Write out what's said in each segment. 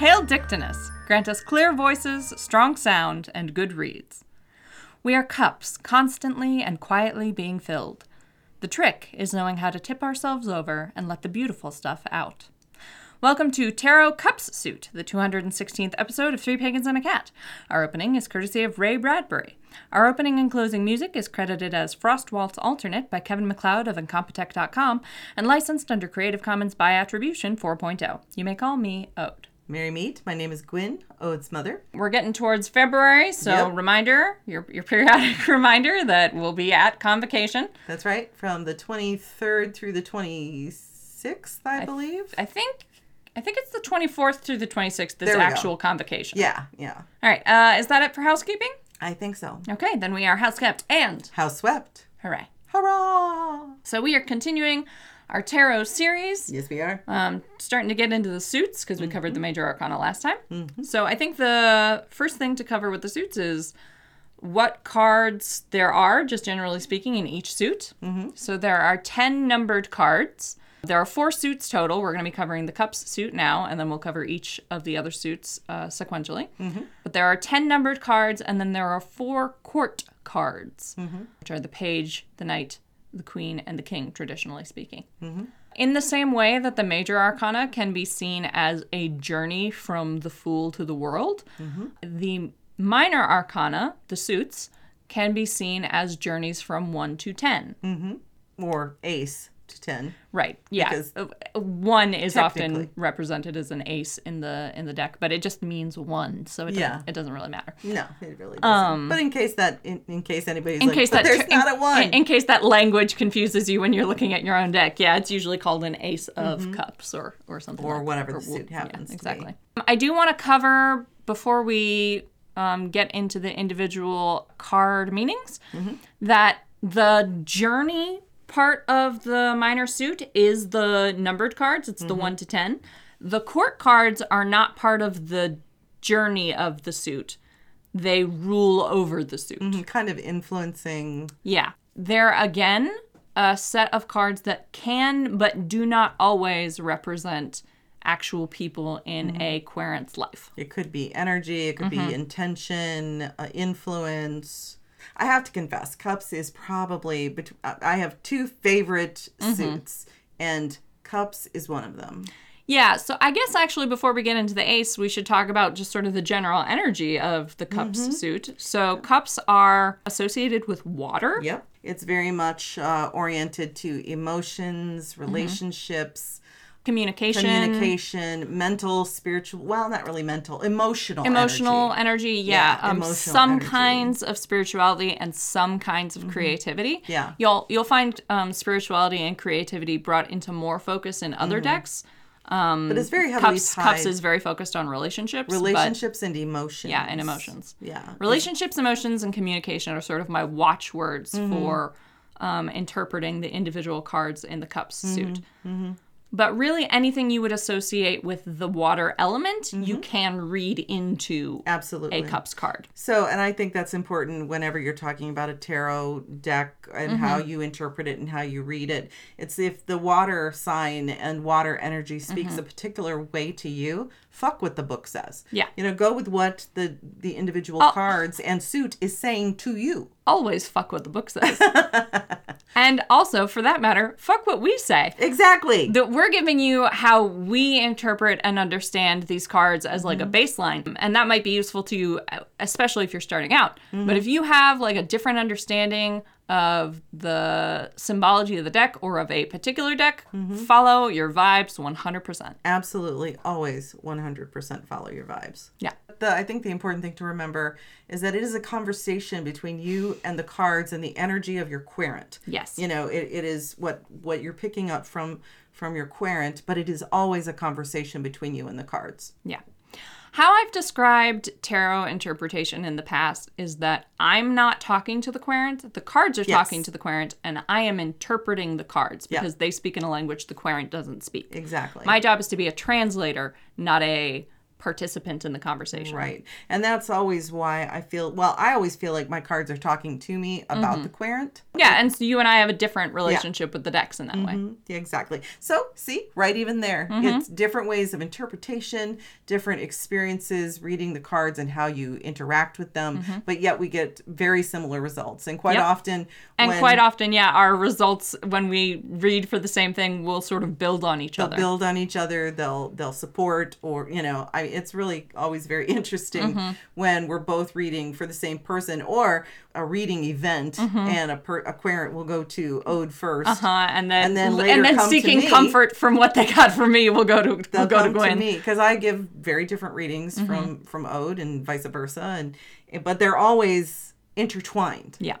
Hail Dictinus, grant us clear voices, strong sound, and good reeds. We are cups, constantly and quietly being filled. The trick is knowing how to tip ourselves over and let the beautiful stuff out. Welcome to Tarot Cups Suit, the 216th episode of Three Pagans and a Cat. Our opening is courtesy of Ray Bradbury. Our opening and closing music is credited as Frost Waltz Alternate by Kevin MacLeod of Incompetech.com and licensed under Creative Commons by Attribution 4.0. You may call me Ode. Merry meet. My name is Gwyn, Ode's mother. We're getting towards February, so Yep. reminder, your, your periodic reminder that we'll be at Convocation. That's right. From the 23rd through the 26th, I, believe. I think I think it's the 24th through the 26th, this There go. actual Convocation. yeah, yeah. All right, uh, is that it for housekeeping? I think so. Okay, then we are house kept and House swept. hooray. Hurrah! So we are continuing our tarot series. Yes, we are. Um, starting to get into the suits because we mm-hmm. covered the major arcana last time. Mm-hmm. So I think the first thing to cover with the suits is what cards there are, just generally speaking, in each suit. Mm-hmm. So there are 10 numbered cards. There are four suits total. We're going to be covering the cups suit now, and then we'll cover each of the other suits uh, sequentially. But there are 10 numbered cards, and then there are four court cards, which are the page, the knight, the queen, and the king, traditionally speaking. Mm-hmm. In the same way that the major arcana can be seen as a journey from the fool to the world, mm-hmm. the minor arcana, the suits, can be seen as journeys from 1 to 10. Mm-hmm. Or ace to 10. Right. Yeah. Because Uh, one is often represented as an ace in the in the deck, but it just means one, so it doesn't, Yeah. it doesn't really matter. No, it really doesn't. but in case that, in, in case anybody's Um, In like, case "But that there's in- not a one. In, in case that language confuses you when you're looking at your own deck, yeah, it's usually called an ace of cups or or something, Mm-hmm. Or like- whatever the w- suit happens to be. exactly. I do want to cover before we um, get into the individual card meanings Mm-hmm. that the journey part of the minor suit is the numbered cards. It's the Mm-hmm. one to ten. The court cards are not part of the journey of the suit. They rule over the suit. Mhm, kind of influencing. Yeah. They're again a set of cards that can but do not always represent actual people in a querent's life. It could be energy, it could Mm-hmm. be intention, uh, influence. I have to confess, Cups is probably, bet- I have two favorite Mm-hmm. suits, and Cups is one of them. Yeah, so I guess actually before we get into the ace, we should talk about just sort of the general energy of the cups suit. So cups are associated with water. Yep. It's very much uh, oriented to emotions, Mm-hmm. relationships, Communication, communication, mental, spiritual, well, not really mental, emotional. emotional energy. energy, yeah, Yeah, um, emotional some energy. kinds of spirituality and some kinds of creativity. Yeah. you'll you'll find um, spirituality and creativity brought into more focus in other decks. But it's very heavily Cups tied. Cups is very focused on relationships, but relationships and emotions. yeah, and emotions. Yeah. Relationships, emotions, and communication are sort of my watchwords Mm-hmm. for um, interpreting the individual cards in the cups Mm-hmm. suit. But really, anything you would associate with the water element, you can read into Mm-hmm. Absolutely. a cups card. So, and I think that's important whenever you're talking about a tarot deck and how Mm-hmm. you interpret it and how you read it. It's if the water sign and water energy speaks a particular way to you, fuck what the book says. Mm-hmm. Yeah. You know, go with what the the individual Oh. cards and suit is saying to you. Always fuck what the book says. and also, for that matter, fuck what we say. Exactly. that we're giving you how we interpret and understand these cards as like a baseline and that might be useful to you especially if you're starting out but if you have like a different understanding of the symbology of the deck or of a particular deck mm-hmm. follow your vibes 100% Absolutely, always 100% follow your vibes. yeah The, I think the important thing to remember is that it is a conversation between you and the cards and the energy of your querent. Yes. You know, it, it is what what you're picking up from from your querent, but it is always a conversation between you and the cards. Yeah. How I've described tarot interpretation in the past is that I'm not talking to the querent, the cards are Yes. talking to the querent, and I am interpreting the cards Yeah. because they speak in a language the querent doesn't speak. Exactly. My job is to be a translator, not a participant in the conversation. Right. And that's always why I feel, well, I always feel like my cards are talking to me about Mm-hmm. the querent. Yeah, and so you and I have a different relationship with the decks in that way. Mhm. Yeah, exactly. So, see, right even there. Mm-hmm. It's different ways of interpretation, different experiences reading the cards and how you interact with them, but yet we get very similar results. And quite Mm-hmm. Yep. often, And when quite often, yeah, our results when we read for the same thing will sort of build on each other. build on each other, they'll they'll support or, you know, I it's really always very interesting Mm-hmm. when we're both reading for the same person or a reading event Mm-hmm. and a per, a querent will go to Ode 1st Uh-huh, and then And then and then come to seeking me. comfort from what they got from me will go to will go to to, Gwyn. Mm-hmm. me because I give very different readings from from Ode and vice versa, and but they're always intertwined. Yeah.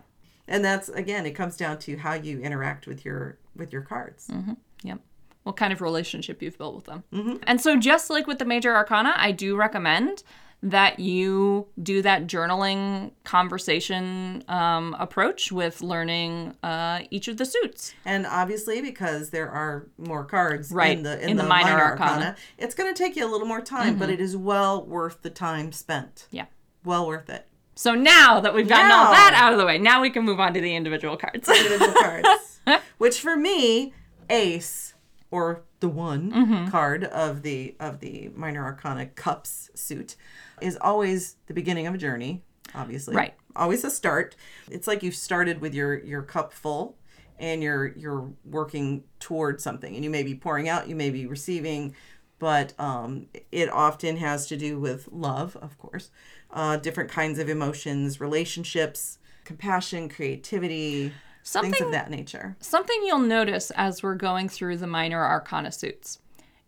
And that's again, it comes down to how you interact with your with your cards. Mm-hmm. Yep. What kind of relationship you've built with them. Mm-hmm. And so, just like with the major arcana, I do recommend that you do that journaling conversation um, approach with learning uh, each of the suits. And obviously, because there are more cards Right, in the in, in the, the minor, minor arcana, arcana. it's going to take you a little more time, but it is well worth the time spent. Yeah. Well worth it. So now that we've gotten all that out of the way, now we can move on to the individual cards. individual cards. Which for me, Ace or the one Mm-hmm. card of the of the minor arcana cups suit is always the beginning of a journey, obviously. Right. Always a start. It's like you've started with your your cup full and you're you're working toward something and you may be pouring out, you may be receiving, but um, it often has to do with love, of course, uh, different kinds of emotions, relationships, compassion, creativity, things Something of that nature. Something you'll notice as we're going through the minor arcana suits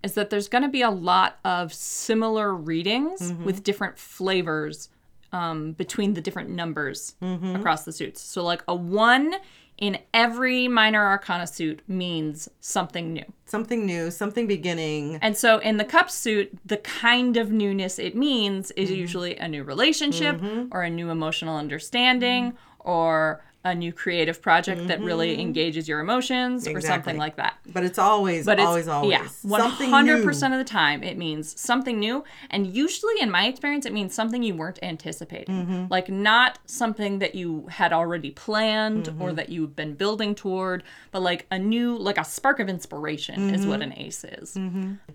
is that there's going to be a lot of similar readings mm-hmm. with different flavors um, between the different numbers mm-hmm. across the suits. So, like a one in every minor arcana suit means something new. Something new, something beginning. And so in the cup suit, the kind of newness it means is mm-hmm. usually a new relationship or a new emotional understanding or a new creative project that really engages your emotions or something like that. But it's always, But it's always, always yeah, something hundred new. percent of the time it means something new, and usually in my experience it means something you weren't anticipating, Mm-hmm. like not something that you had already planned Mm-hmm. or that you've been building toward, but like a new, like a spark of inspiration is what Mm-hmm. an ace is.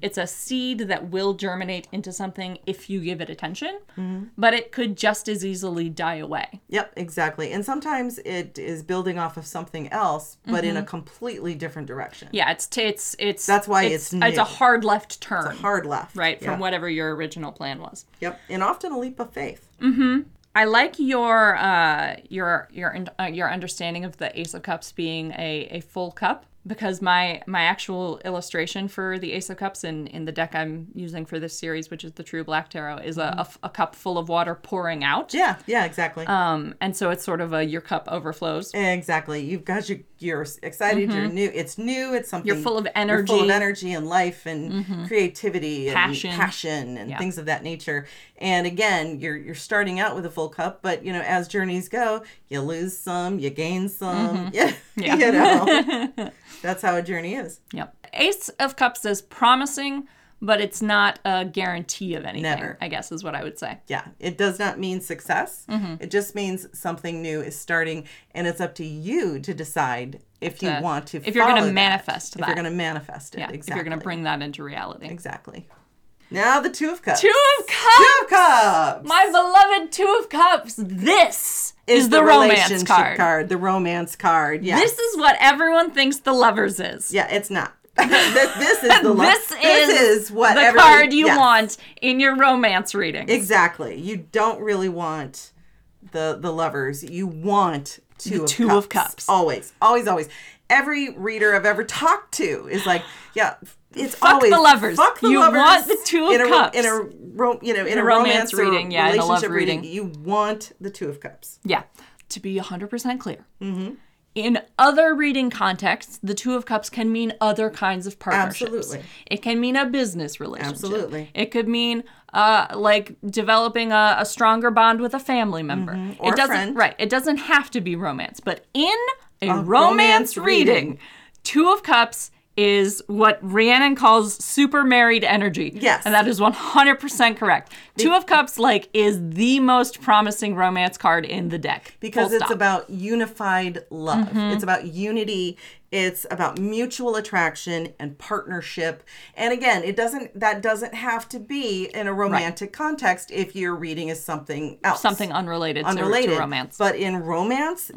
It's a seed that will germinate into something if you give it attention, Mm-hmm. but it could just as easily die away. Yep, exactly. And sometimes it is building off of something else, but in a Mm-hmm. completely different direction. Yeah, it's t- it's it's That's why it's it's it's a hard left turn, It's a Hard left. right from Yeah. whatever your original plan was. Yep. And often a leap of faith. Mm-hmm. I like your uh, your your uh, your understanding of the Ace of Cups being a, a full cup because my my actual illustration for the Ace of Cups in, in the deck I'm using for this series, which is the True Black Tarot, is a a cup full of water pouring out. Yeah, yeah, exactly. Um, and so it's sort of a your cup overflows. Exactly. You've got your you're excited, you're new. It's new, it's something Mm-hmm. You're full of You're full of energy. Mm-hmm. energy and life and creativity and Passion. passion and Yeah. things of that nature. And again, you're you're starting out with a full cup, but you know, as journeys go, you lose some, you gain some. Mm-hmm. Yeah. you know. That's how a journey is. Yep. Ace of Cups is promising, but it's not a guarantee of anything. Never. I guess is what I would say. Yeah, it does not mean success. Mm-hmm. It just means something new is starting, and it's up to you to decide if you want to. if you're follow that, manifest If you're going to manifest it, Yeah. exactly. If you're going to bring that into reality. exactly. Now the two of cups. Two of Cups. Two of cups. My beloved Two of Cups. This is, the, romance relationship card. The romance card. Yeah. This is what everyone thinks the lovers is. yeah, it's not. This, this is the lo- This is what the card you yes. want in your romance reading. Exactly. You don't really want the the lovers. You want two, The of, two cups. of cups. Always, always, always. Every reader I've ever talked to is like, yeah, it's Fuck always the lovers. Fuck the You lovers. want the two of in a, cups. in a ro- you know in, a a, romance romance, reading, yeah, in a love relationship reading. You want the two of cups. Yeah. To be 100% clear. Mm-hmm. In other reading contexts, the Two of Cups can mean other kinds of partnerships. Absolutely. It can mean a business relationship. Absolutely. It could mean uh, like developing a, a stronger bond with a family member. Mm-hmm. Or it doesn't friend. right. It doesn't have to be romance, but in a, romance, romance reading, reading. Two of Cups is what Rhiannon calls super married energy. Yes. And that is 100% correct. Two of Cups, like, is the most promising romance card in the deck. because it's. Mm-hmm. about unified love. It's about unity. It's about mutual attraction and partnership. And again, it doesn't that doesn't have to be in a romantic context if your reading is something else. something unrelated, to- unrelated to, romance. Mm-hmm. But in romance,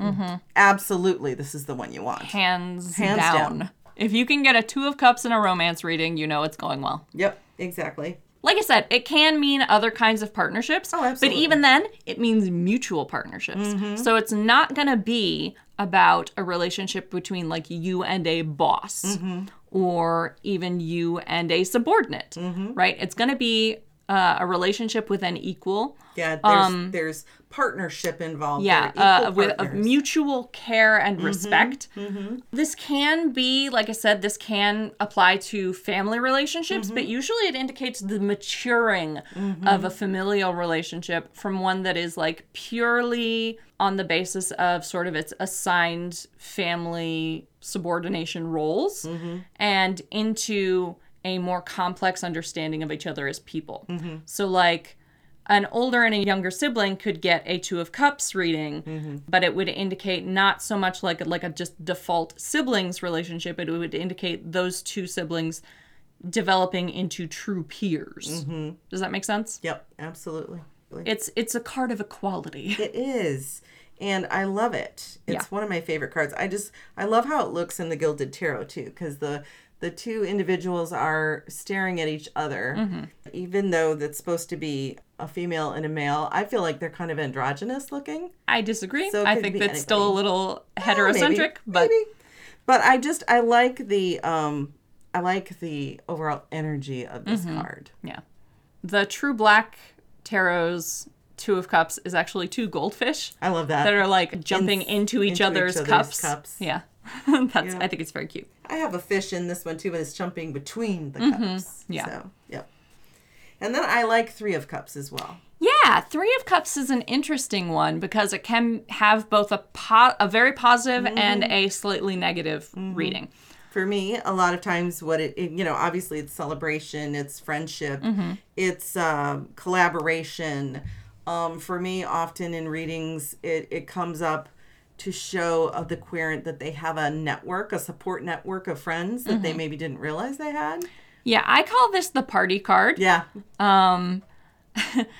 absolutely this is the one you want. Hands, Hands down. down. If you can get a Two of Cups in a romance reading, you know it's going well. Yep, exactly. Like I said, it can mean other kinds of partnerships. Oh, absolutely. But even then, it means mutual partnerships. Mm-hmm. So it's not going to be about a relationship between like you and a boss Mm-hmm. or even you and a subordinate, Mm-hmm. right? It's going to be uh, a relationship with an equal. Yeah, there's there's partnership involved. Um, Yeah, equal uh, with of partners. Mm-hmm. mutual care and respect. This can be, like I said, this can apply to family relationships, Mm-hmm. but usually it indicates the maturing of a familial relationship from one that is like purely on the basis of sort of its assigned family subordination roles Mm-hmm. and into a more complex understanding of each other as people. Mm-hmm. So, like, an older and a younger sibling could get a two of cups reading Mm-hmm. but it would indicate not so much like like a just default siblings relationship it would indicate those two siblings developing into true peers Mm-hmm. does that make sense Yep, absolutely. it's it's a card of equality It is. And I love it. It's Yeah. one of my favorite cards. I just I love how it looks in the Gilded Tarot too cuz the the two individuals are staring at each other. Mm-hmm. Even though that's supposed to be a female and a male, I feel like they're kind of androgynous looking. i disagree So i think that's still a little Uh, heterocentric maybe, but maybe. But I just I like the um I like the overall energy of this Mm-hmm. card. yeah the true black tarot's two of cups is actually two goldfish I love that. that are like jumping In- into each into each other's, other's cups. cups. Yeah. That's Yeah. I think it's very cute. I have a fish in this one too, but it's jumping between the cups. Mm-hmm. yeah. So, yep. And then I like three of cups as well. Yeah, Three of Cups is an interesting one because it can have both a po- a very positive and a slightly negative reading. For me, a lot of times, what it, it you know, obviously it's celebration, it's friendship, Mm-hmm. it's um, collaboration. Um, for me, often in readings, it, it comes up to show of the querent that they have a network, a support network of friends that Mm-hmm. they maybe didn't realize they had. Yeah, I call this the party card. Yeah, Um,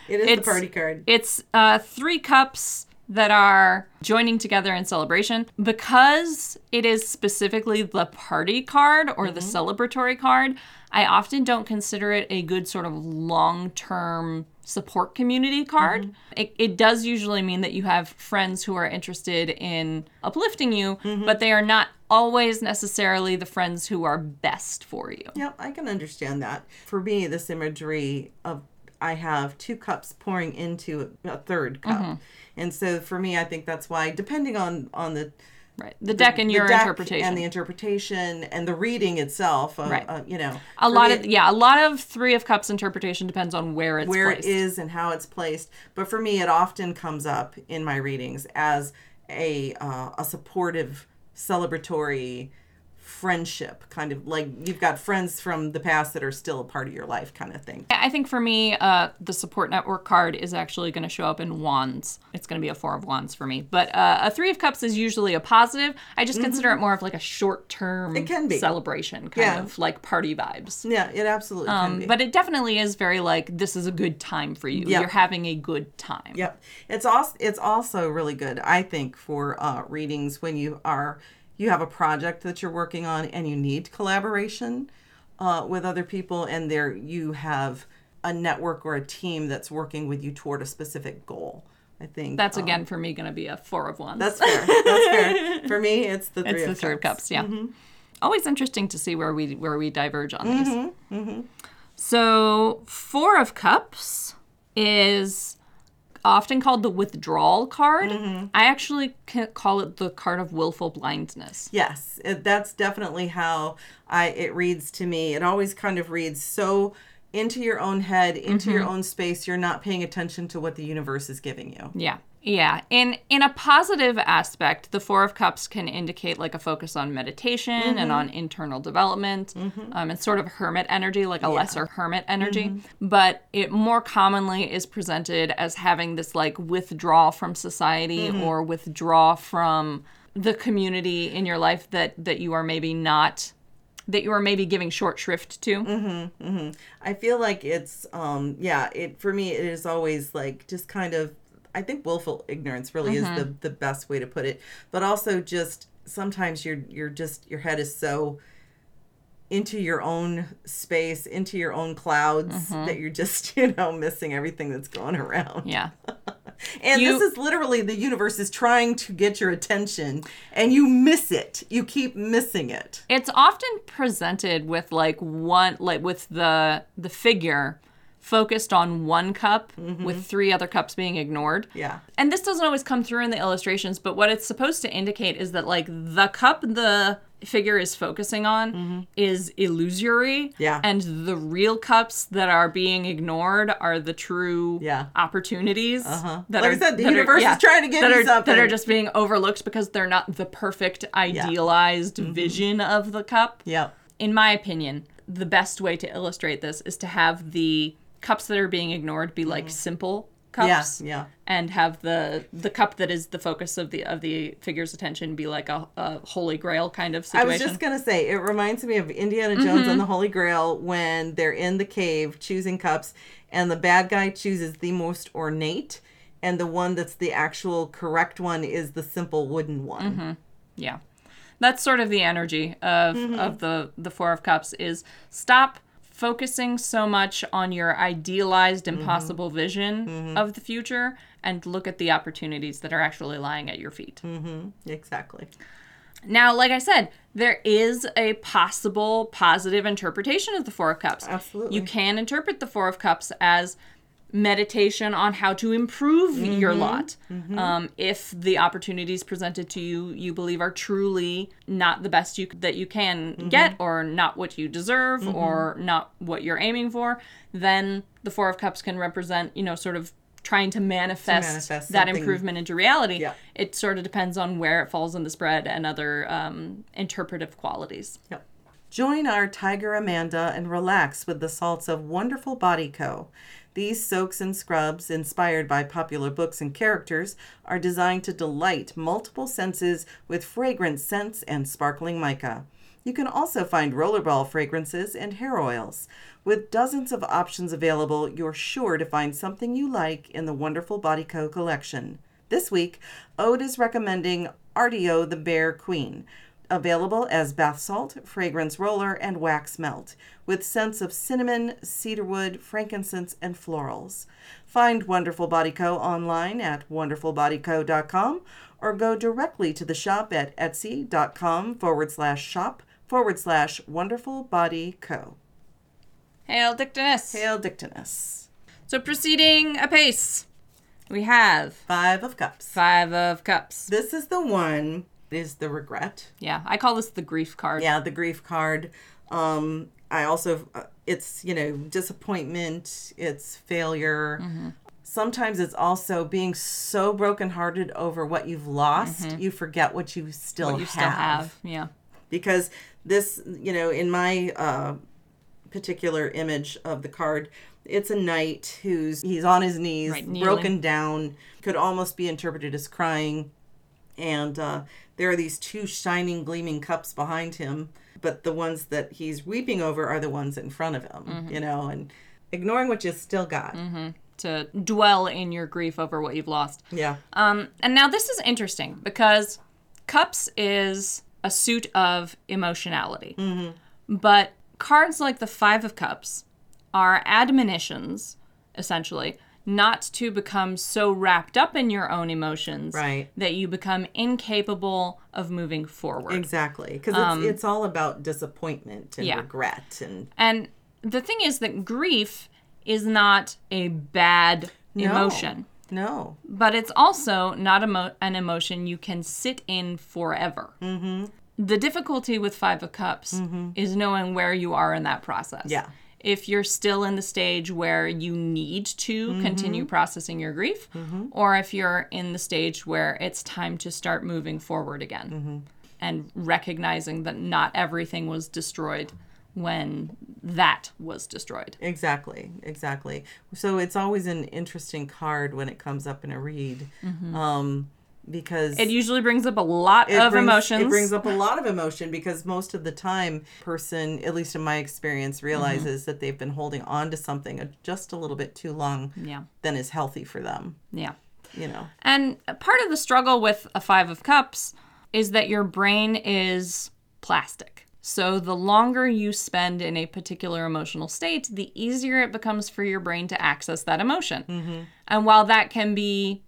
it is the party card. It's uh, three cups that are joining together in celebration. Because it is specifically the party card or the celebratory card, I often don't consider it a good sort of long term support community card. It, it does usually mean that you have friends who are interested in uplifting you, but they are not always necessarily the friends who are best for you. Yeah, I can understand that. For me, this imagery of I have two cups pouring into a third cup, Mm-hmm. and so for me, I think that's why, depending on on the Right. The deck and the your deck interpretation. and the interpretation and the reading itself, uh, Right. uh, you know, a lot me, of yeah, a lot of three of cups interpretation depends on where it's where placed. it is and how it's placed. But for me, it often comes up in my readings as a uh, a supportive, celebratory friendship kind of like you've got friends from the past that are still a part of your life kind of thing I think for me, uh, the support network card is actually going to show up in wands. It's going to be a four of wands for me. But uh, a three of cups is usually a positive. I just consider it more of like a short term Mm-hmm. It can be. celebration, kind Yeah. of like party vibes. yeah it absolutely can Um, be but it definitely is very like this is a good time for you. Yeah. You're having a good time. Yep. It's also it's also really good, I think, for uh, readings when you are you have a project that you're working on and you need collaboration uh, with other people, and there you have a network or a team that's working with you toward a specific goal. I think That's um, again for me going to be a four of wands. that's fair. That's fair. For me, it's the three it's the of three of cups. Yeah. Always interesting to see where we where we diverge on Mm-hmm, these. So four of cups is often called the withdrawal card. Mm-hmm. I actually ca- call it the card of willful blindness. Yes, it, that's definitely how I it reads to me. It always kind of reads so into your own head, into your own space. You're not paying attention to what the universe is giving you. Yeah. Yeah. In in a positive aspect, the 4 of cups can indicate like a focus on meditation and mm-hmm. on internal development. Mm-hmm. Um, it's sort of hermit energy, like a lesser hermit energy, mm-hmm. but it more commonly is presented as having this like withdrawal from society or withdraw from the community in your life that that you are maybe not that you are maybe giving short shrift to. I feel like it's um yeah, it for me it is always like just kind of I think willful ignorance really is the mm-hmm. the best way to put it. But also just sometimes you're you're just your head is so into your own space, into your own clouds mm-hmm. that you're just, you know, missing everything that's going around. Yeah. And You- this is literally the universe is trying to get your attention and you miss it. You keep missing it. it's often presented with like one like with the the figure focused on one cup with three other cups being ignored. Yeah. And this doesn't always come through in the illustrations, but what it's supposed to indicate is that like the cup the figure is focusing on is illusory. Yeah. And the real cups that are being ignored are the true Yeah. opportunities. Uh-huh. Like I said, the universe is trying to give that you are, That are just being overlooked because they're not the perfect idealized Mm-hmm. vision of the cup Yep. in my opinion, the best way to illustrate this is to have the cups that are being ignored be like mm. simple cups. Mm-hmm. Yeah, yeah. And have the the cup that is the focus of the of the figure's attention be like a, a holy grail kind of situation. I was just gonna say it reminds me of Indiana Jones and mm-hmm. the Holy Grail when they're in the cave choosing cups, and the bad guy chooses the most ornate, and the one that's the actual correct one is the simple wooden one. Mm-hmm. yeah. That's sort of the energy of mm-hmm. of the the 4 of cups is stop focusing so much on your idealized mm-hmm. impossible vision mm-hmm. of the future and look at the opportunities that are actually lying at your feet. Mm-hmm. Exactly. Now, like I said, there is a possible positive interpretation of the Four of Cups. Absolutely. You can interpret the Four of Cups as meditation on how to improve your lot. Um, if the opportunities presented to you you believe are truly not the best you that you can get, or not what you deserve, or not what you're aiming for, then the Four of Cups can represent, you know, sort of trying to manifest, manifest that improvement into reality. Yeah. It sort of depends on where it falls in the spread and other um, interpretive qualities. Yep. Join our Tiger Amanda and relax with the salts of Wonderful Body Co. These soaks and scrubs, inspired by popular books and characters, are designed to delight multiple senses with fragrant scents and sparkling mica. You can also find rollerball fragrances and hair oils. With dozens of options available, you're sure to find something you like in the Wonderful Body Co. collection. This week, Ode is recommending Ardeo the Bear Queen, available as bath salt, fragrance roller, and wax melt, with scents of cinnamon, cedarwood, frankincense, and florals. Find Wonderful Body Co. online at wonderfulbodyco.com or go directly to the shop at etsy.com forward slash shop forward slash wonderful body co. Hail Dictinus! Hail Dictinus. So proceeding apace, we have Five of Cups. Five of Cups. This is the one, is the regret. Yeah, I call this the grief card. Yeah, the grief card. Um, I also, uh, it's, you know, disappointment, it's failure. Sometimes it's also being so brokenhearted over what you've lost, you forget what you still, What you have. still have. Yeah. Because this, you know, in my uh, particular image of the card, it's a knight who's he's on his knees, Right, broken down, could almost be interpreted as crying, and uh, there are these two shining, gleaming cups behind him, but the ones that he's weeping over are the ones in front of him, Mm-hmm. you know, and ignoring what you still got. To dwell in your grief over what you've lost. Yeah, Um, and now this is interesting because Cups is a suit of emotionality. But cards like the Five of Cups are admonitions, essentially, not to become so wrapped up in your own emotions Right. that you become incapable of moving forward. exactly. Because it's, it's all about disappointment and Um, yeah. regret and And the thing is that grief is not a bad No. emotion. no, but it's also not emo- an emotion you can sit in forever. Mm-hmm. The difficulty with Five of Cups is knowing where you are in that process. Yeah. If you're still in the stage where you need to continue mm-hmm. processing your grief, mm-hmm. or if you're in the stage where it's time to start moving forward again mm-hmm. and recognizing that not everything was destroyed when that was destroyed. Exactly, exactly. So it's always an interesting card when it comes up in a read, um, because It usually brings up a lot of brings, emotions. It brings up a lot of emotion because most of the time, person, at least in my experience, mm-hmm. realizes that they've been holding on to something just a little bit too long yeah. than is healthy for them. Yeah. You know. And part of the struggle with a Five of Cups is that your brain is plastic. So the longer you spend in a particular emotional state, the easier it becomes for your brain to access that emotion. Mm-hmm. And while that can be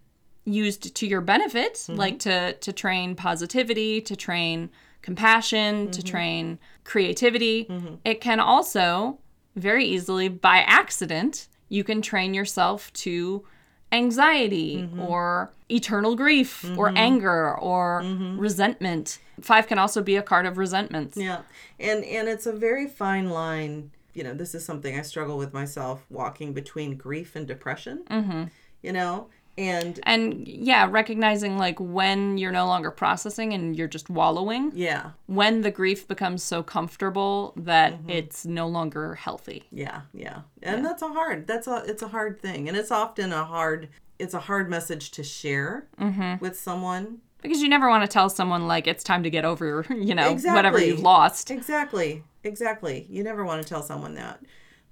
used to your benefit, mm-hmm. like to to train positivity, to train compassion, to mm-hmm. train creativity, mm-hmm. it can also very easily by accident you can train yourself to anxiety or eternal grief or anger or resentment. Five can also be a card of resentments. Yeah, and and it's a very fine line. You know, this is something I struggle with myself, walking between grief and depression. Mm-hmm. You know, and And yeah, recognizing like when you're no longer processing and you're just wallowing, yeah, when the grief becomes so comfortable that mm-hmm. it's no longer healthy. yeah, yeah, and that's a hard. That's a it's a hard thing, and it's often a hard. It's a hard message to share mm-hmm. with someone. Because you never want to tell someone like it's time to get over, you know, Exactly. whatever you've lost. Exactly, exactly. You never want to tell someone that,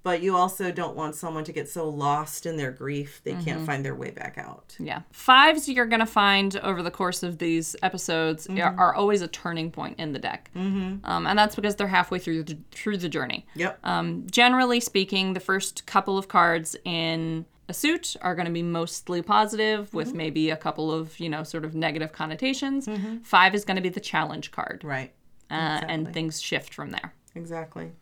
but you also don't want someone to get so lost in their grief they can't find their way back out. Yeah. Fives you're going to find over the course of these episodes are, are always a turning point in the deck. Mm-hmm. Um, and that's because they're halfway through the, through the journey. Yep. Um, generally speaking, the first couple of cards in a suit are going to be mostly positive with maybe a couple of, you know, sort of negative connotations. Five is going to be the challenge card. right. Uh, And things shift from there. Exactly.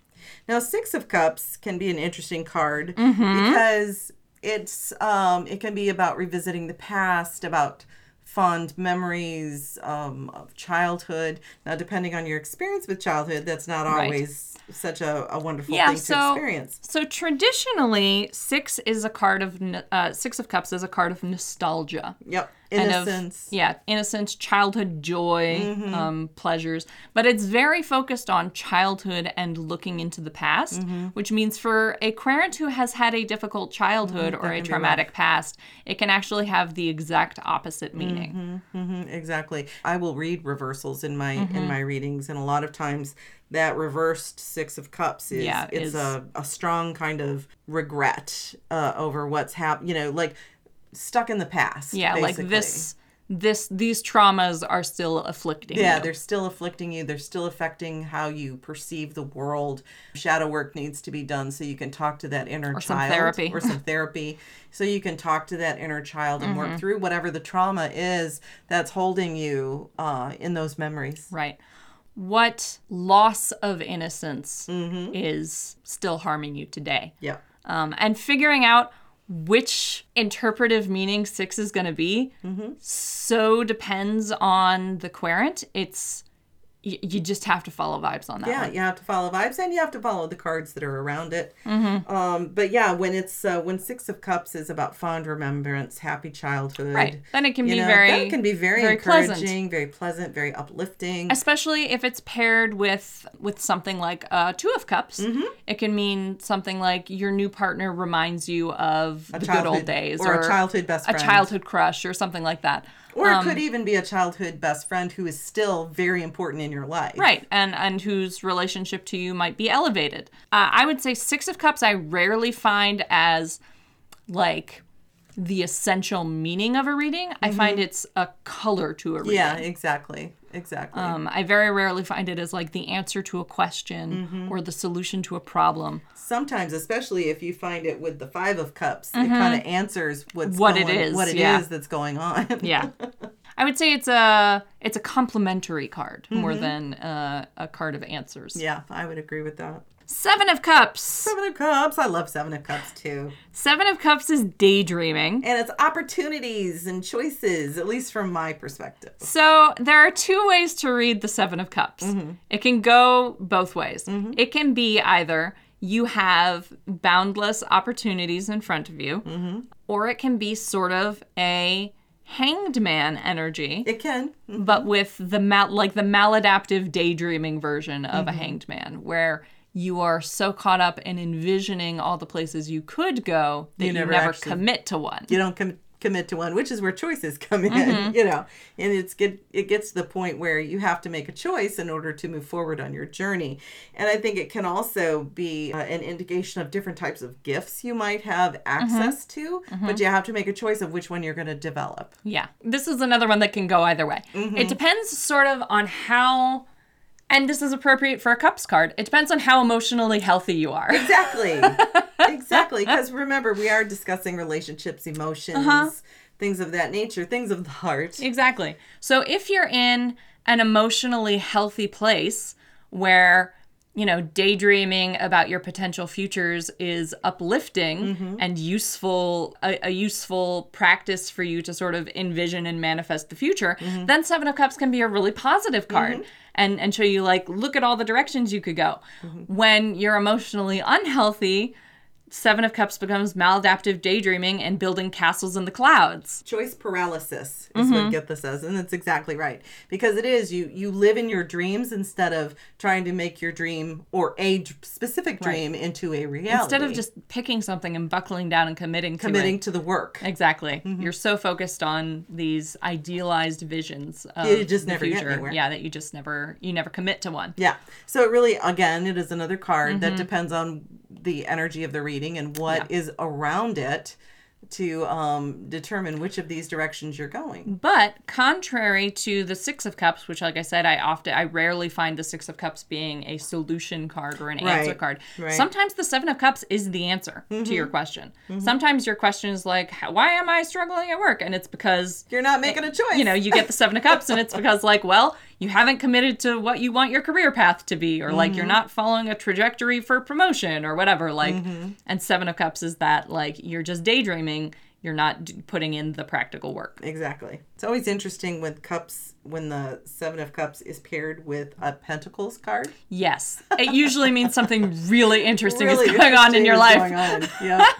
Now, Six of Cups can be an interesting card Mm-hmm. because it's um, it can be about revisiting the past, about fond memories um, of childhood. Now, depending on your experience with childhood, that's not Right. always such a, a wonderful Yeah, thing to experience. So traditionally, six is a card of uh, six of cups is a card of nostalgia. Yep. And of- Innocence. yeah, innocence, childhood joy, Mm-hmm. um, pleasures. But it's very focused on childhood and looking into the past, Mm-hmm. which means for a querent who has had a difficult childhood or a Mm-hmm. can be traumatic past, it can actually have the exact opposite meaning. Mhm, exactly. I will read reversals in my in Mm-hmm. my readings, and a lot of times that reversed Six of Cups is Yeah, it's is- a, a strong kind of regret uh, over what's happened. You know, like stuck in the past. Yeah, like this, this, these traumas are still afflicting Yeah, you. they're still afflicting you. They're still affecting how you perceive the world. Shadow work needs to be done so you can talk to that inner Or some child therapy. or some therapy so you can talk to that inner child and Mm-hmm. work through whatever the trauma is that's holding you uh, in those memories. Right. What loss of innocence Mm-hmm. is still harming you today? Yeah. um, and figuring out which interpretive meaning six is going to be Mm-hmm. so depends on the querent it's y- you just have to follow vibes on that Yeah, one. you have to follow vibes and you have to follow the cards that are around it. Mm-hmm. Um, but yeah, when it's uh, when Six of Cups is about fond remembrance, happy childhood, right then it can be know, very that can be very, very encouraging, pleasant. very pleasant, very uplifting. especially if it's paired with with something like uh, two of cups Mm-hmm. it can mean something like your new partner reminds you of the good old days or a childhood best a childhood crush or something like that Or it Um, could even be a childhood best friend who is still very important in your life. Right, and and whose relationship to you might be elevated. Uh, I would say Six of Cups I rarely find as like the essential meaning of a reading. I find it's a color to a reading. Mm-hmm. Yeah, exactly. Exactly. Um, I very rarely find it as like the answer to a question Mm-hmm. or the solution to a problem. Sometimes, especially if you find it with the Five of Cups, it kind of answers what's Mm-hmm. What it going- is, what it is yeah. that's going on. Yeah. I would say it's a it's a complementary card more Mm-hmm. than uh, a card of answers. yeah, I would agree with that. Seven of Cups. Seven of Cups. I love Seven of Cups too. Seven of Cups is daydreaming. And it's opportunities and choices, at least from my perspective. So there are two ways to read the Seven of Cups. Mm-hmm. It can go both ways. It can be either you have boundless opportunities in front of you, Mm-hmm. or it can be sort of a hanged man energy, It can. but with the mal- like the maladaptive daydreaming version of Mm-hmm. a hanged man, where you are so caught up in envisioning all the places you could go that you, never never, actually- commit to one. You don't com- commit to one, which is where choices come in. Mm-hmm. You know, and it's get it gets to the point where you have to make a choice in order to move forward on your journey. And I think it can also be uh, an indication of different types of gifts you might have access to, but you have to make a choice of which one you're going to develop. Yeah. This is another one that can go either way. Mm-hmm. It depends sort of on how and this is appropriate for a cups card. It depends on how emotionally healthy you are. Exactly. exactly. Because remember, we are discussing relationships, emotions, Uh-huh. things of that nature, things of the heart. Exactly. So if you're in an emotionally healthy place where you know, daydreaming about your potential futures is uplifting mm-hmm. and useful, a, a useful practice for you to sort of envision and manifest the future, mm-hmm. then Seven of Cups can be a really positive card mm-hmm. and, and show you, like, look at all the directions you could go. When you're emotionally unhealthy, Seven of Cups becomes maladaptive daydreaming and building castles in the clouds. choice paralysis is what Githa says, and that's exactly right. Because it is you you live in your dreams instead of trying to make your dream or a specific dream into a reality. Instead of just picking something and buckling down and committing to committing it. to the work. Exactly. You're so focused on these idealized visions of You just the never get future. anywhere. Yeah, that you just never you never commit to one. Yeah. So it really, again, it is another card that Mm-hmm. depends on the energy of the reading and what is around it to um, determine which of these directions you're going. But contrary to the Six of Cups, which, like I said, I often, I rarely find the Six of Cups being a solution card or an answer card. right. Sometimes the Seven of Cups is the answer to your question. Sometimes your question is like, why am I struggling at work? And it's because You're not making a choice. you know, you get the Seven of Cups, and it's because, like, well, you haven't committed to what you want your career path to be, or like you're mm-hmm. not following a trajectory for promotion or whatever. Like, mm-hmm. and Seven of Cups is that, like, you're just daydreaming, you're not putting in the practical work. Exactly. It's always interesting with cups when the Seven of Cups is paired with a Pentacles card. Yes, it usually means something really interesting Really is going on in your life. Yeah.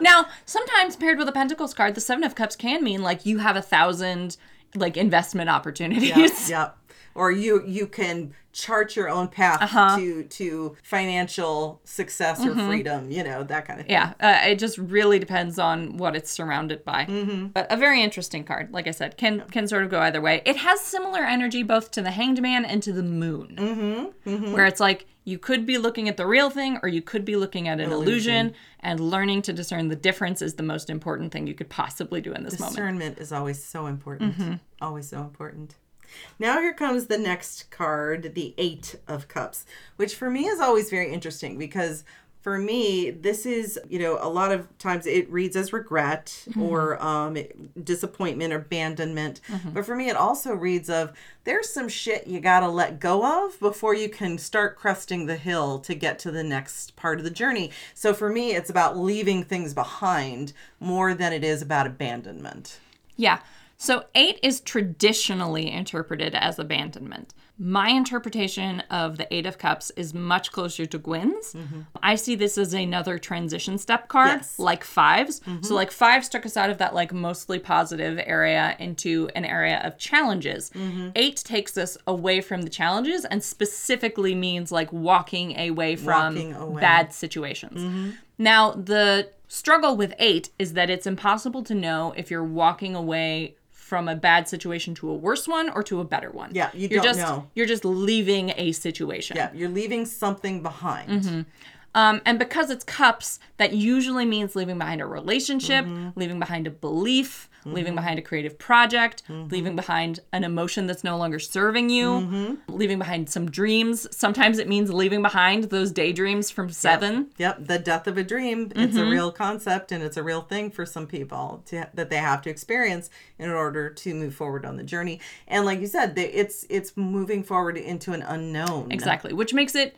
Now, sometimes paired with a Pentacles card, the Seven of Cups can mean like you have a thousand like investment opportunities. Yep. Or you you can chart your own path Uh-huh. to to financial success or freedom. You know that kind of thing. Mm-hmm. Yeah, uh, it just really depends on what it's surrounded by. Mm-hmm. A, a very interesting card, like I said, can can sort of go either way. It has similar energy both to the Hanged Man and to the Moon, mm-hmm. where it's like you could be looking at the real thing or you could be looking at an illusion, and learning to discern the difference is the most important thing you could possibly do in this moment. Discernment is always so important. Mm-hmm. Always so important. Now here comes the next card, the Eight of Cups, which for me is always very interesting because for me, this is, you know, a lot of times it reads as regret Mm-hmm. or um, disappointment or abandonment. But for me, it also reads of there's some shit you got to let go of before you can start cresting the hill to get to the next part of the journey. So for me, it's about leaving things behind more than it is about abandonment. Yeah. So eight is traditionally interpreted as abandonment. My interpretation of the Eight of Cups is much closer to Gwyn's. Mm-hmm. I see this as another transition step card, Yes. like 5s mm-hmm. So like fives took us out of that like mostly positive area into an area of challenges. Mm-hmm. Eight takes us away from the challenges and specifically means like walking away from Walking away. bad situations. Now, the struggle with eight is that it's impossible to know if you're walking away from a bad situation to a worse one or to a better one. Yeah, you are don't just, know. You're just leaving a situation. Yeah, you're leaving something behind. Mm-hmm. Um, and because it's cups, that usually means leaving behind a relationship, Mm-hmm. leaving behind a belief, leaving behind a creative project, Mm-hmm. leaving behind an emotion that's no longer serving you, Mm-hmm. leaving behind some dreams. Sometimes it means leaving behind those daydreams from seven. Yep, the death of a dream. It's Mm-hmm. a real concept and it's a real thing for some people to, that they have to experience in order to move forward on the journey. And like you said, they, it's it's moving forward into an unknown. Exactly, which makes it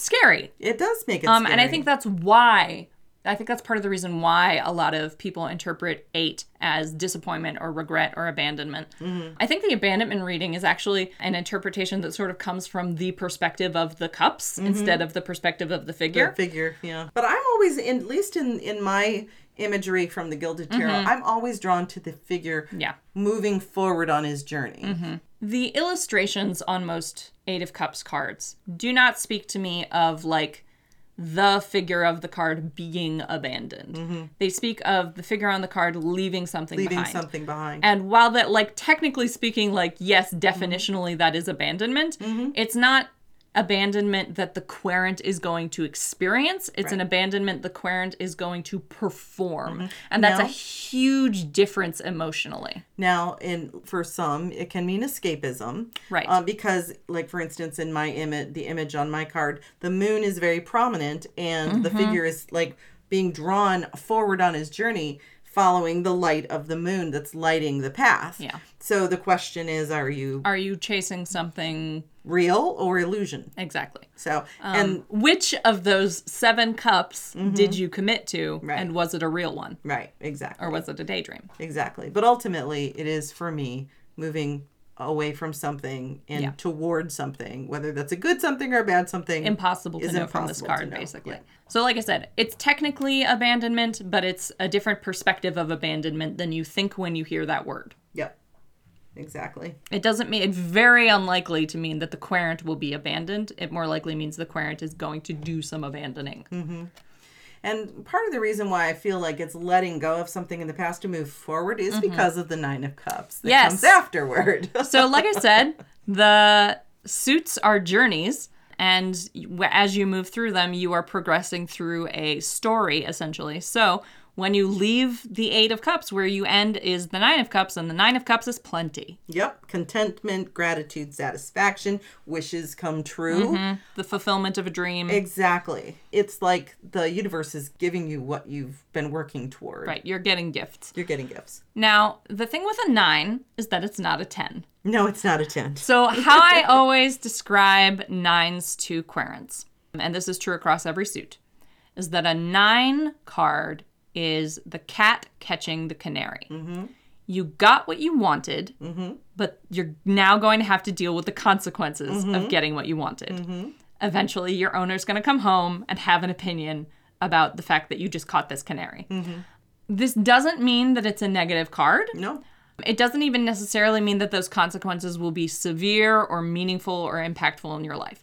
scary. It does make it Um, and I think that's why I think that's part of the reason why a lot of people interpret eight as disappointment or regret or abandonment. Mm-hmm. I think the abandonment reading is actually an interpretation that sort of comes from the perspective of the cups mm-hmm. instead of the perspective of the figure. figure yeah but i'm always in at least in in my imagery from the gilded tarot mm-hmm. i'm always drawn to the figure Yeah. moving forward on his journey The illustrations on most Eight of Cups cards do not speak to me of like the figure of the card being abandoned. Mm-hmm. They speak of the figure on the card leaving something leaving behind. something behind And while that, like, technically speaking, like, yes, mm-hmm. definitionally that is abandonment, mm-hmm. it's not abandonment that the querent is going to experience. It's an abandonment the querent is going to perform. And that's a huge difference emotionally. Now, in for some, it can mean escapism, Right. Um, because, like for instance, in my image, the image on my card, the moon is very prominent, and the Mm-hmm. figure is like being drawn forward on his journey, following the light of the moon that's lighting the path. Yeah. So the question is, are you Are you chasing something real or illusion? exactly? So, and Which of those seven cups did you commit to, Mm-hmm. Right. and was it a real one, right, exactly, or was it a daydream? exactly. But ultimately, it is for me moving away from something and Yeah. toward something, whether that's a good something or a bad something. Impossible to know from this card, basically. Yeah. So, like I said, it's technically abandonment, but it's a different perspective of abandonment than you think when you hear that word. Yep. Exactly. It doesn't mean it's very unlikely to mean that the querent will be abandoned. It more likely means the querent is going to do some abandoning. Mm. And part of the reason why I feel like it's letting go of something in the past to move forward is because of the Nine of Cups that Mm-hmm. Yes. comes afterward. So, like I said, the suits are journeys, and as you move through them, you are progressing through a story, essentially. So, when you leave the Eight of Cups, where you end is the Nine of Cups, and the Nine of Cups is plenty. yep. Contentment, gratitude, satisfaction, wishes come true. Mm-hmm. The fulfillment of a dream. Exactly. It's like the universe is giving you what you've been working toward. Right, you're getting gifts. You're getting gifts. Now, the thing with a nine is that it's not a 10. No, it's not a tent. So, how I always describe nines to querents, and this is true across every suit, is that a nine card is the cat catching the canary. Mm-hmm. You got what you wanted, mm-hmm. but you're now going to have to deal with the consequences of mm-hmm. getting what you wanted. Eventually, your owner's going to come home and have an opinion about the fact that you just caught this canary. This doesn't mean that it's a negative card. No. It doesn't even necessarily mean that those consequences will be severe or meaningful or impactful in your life.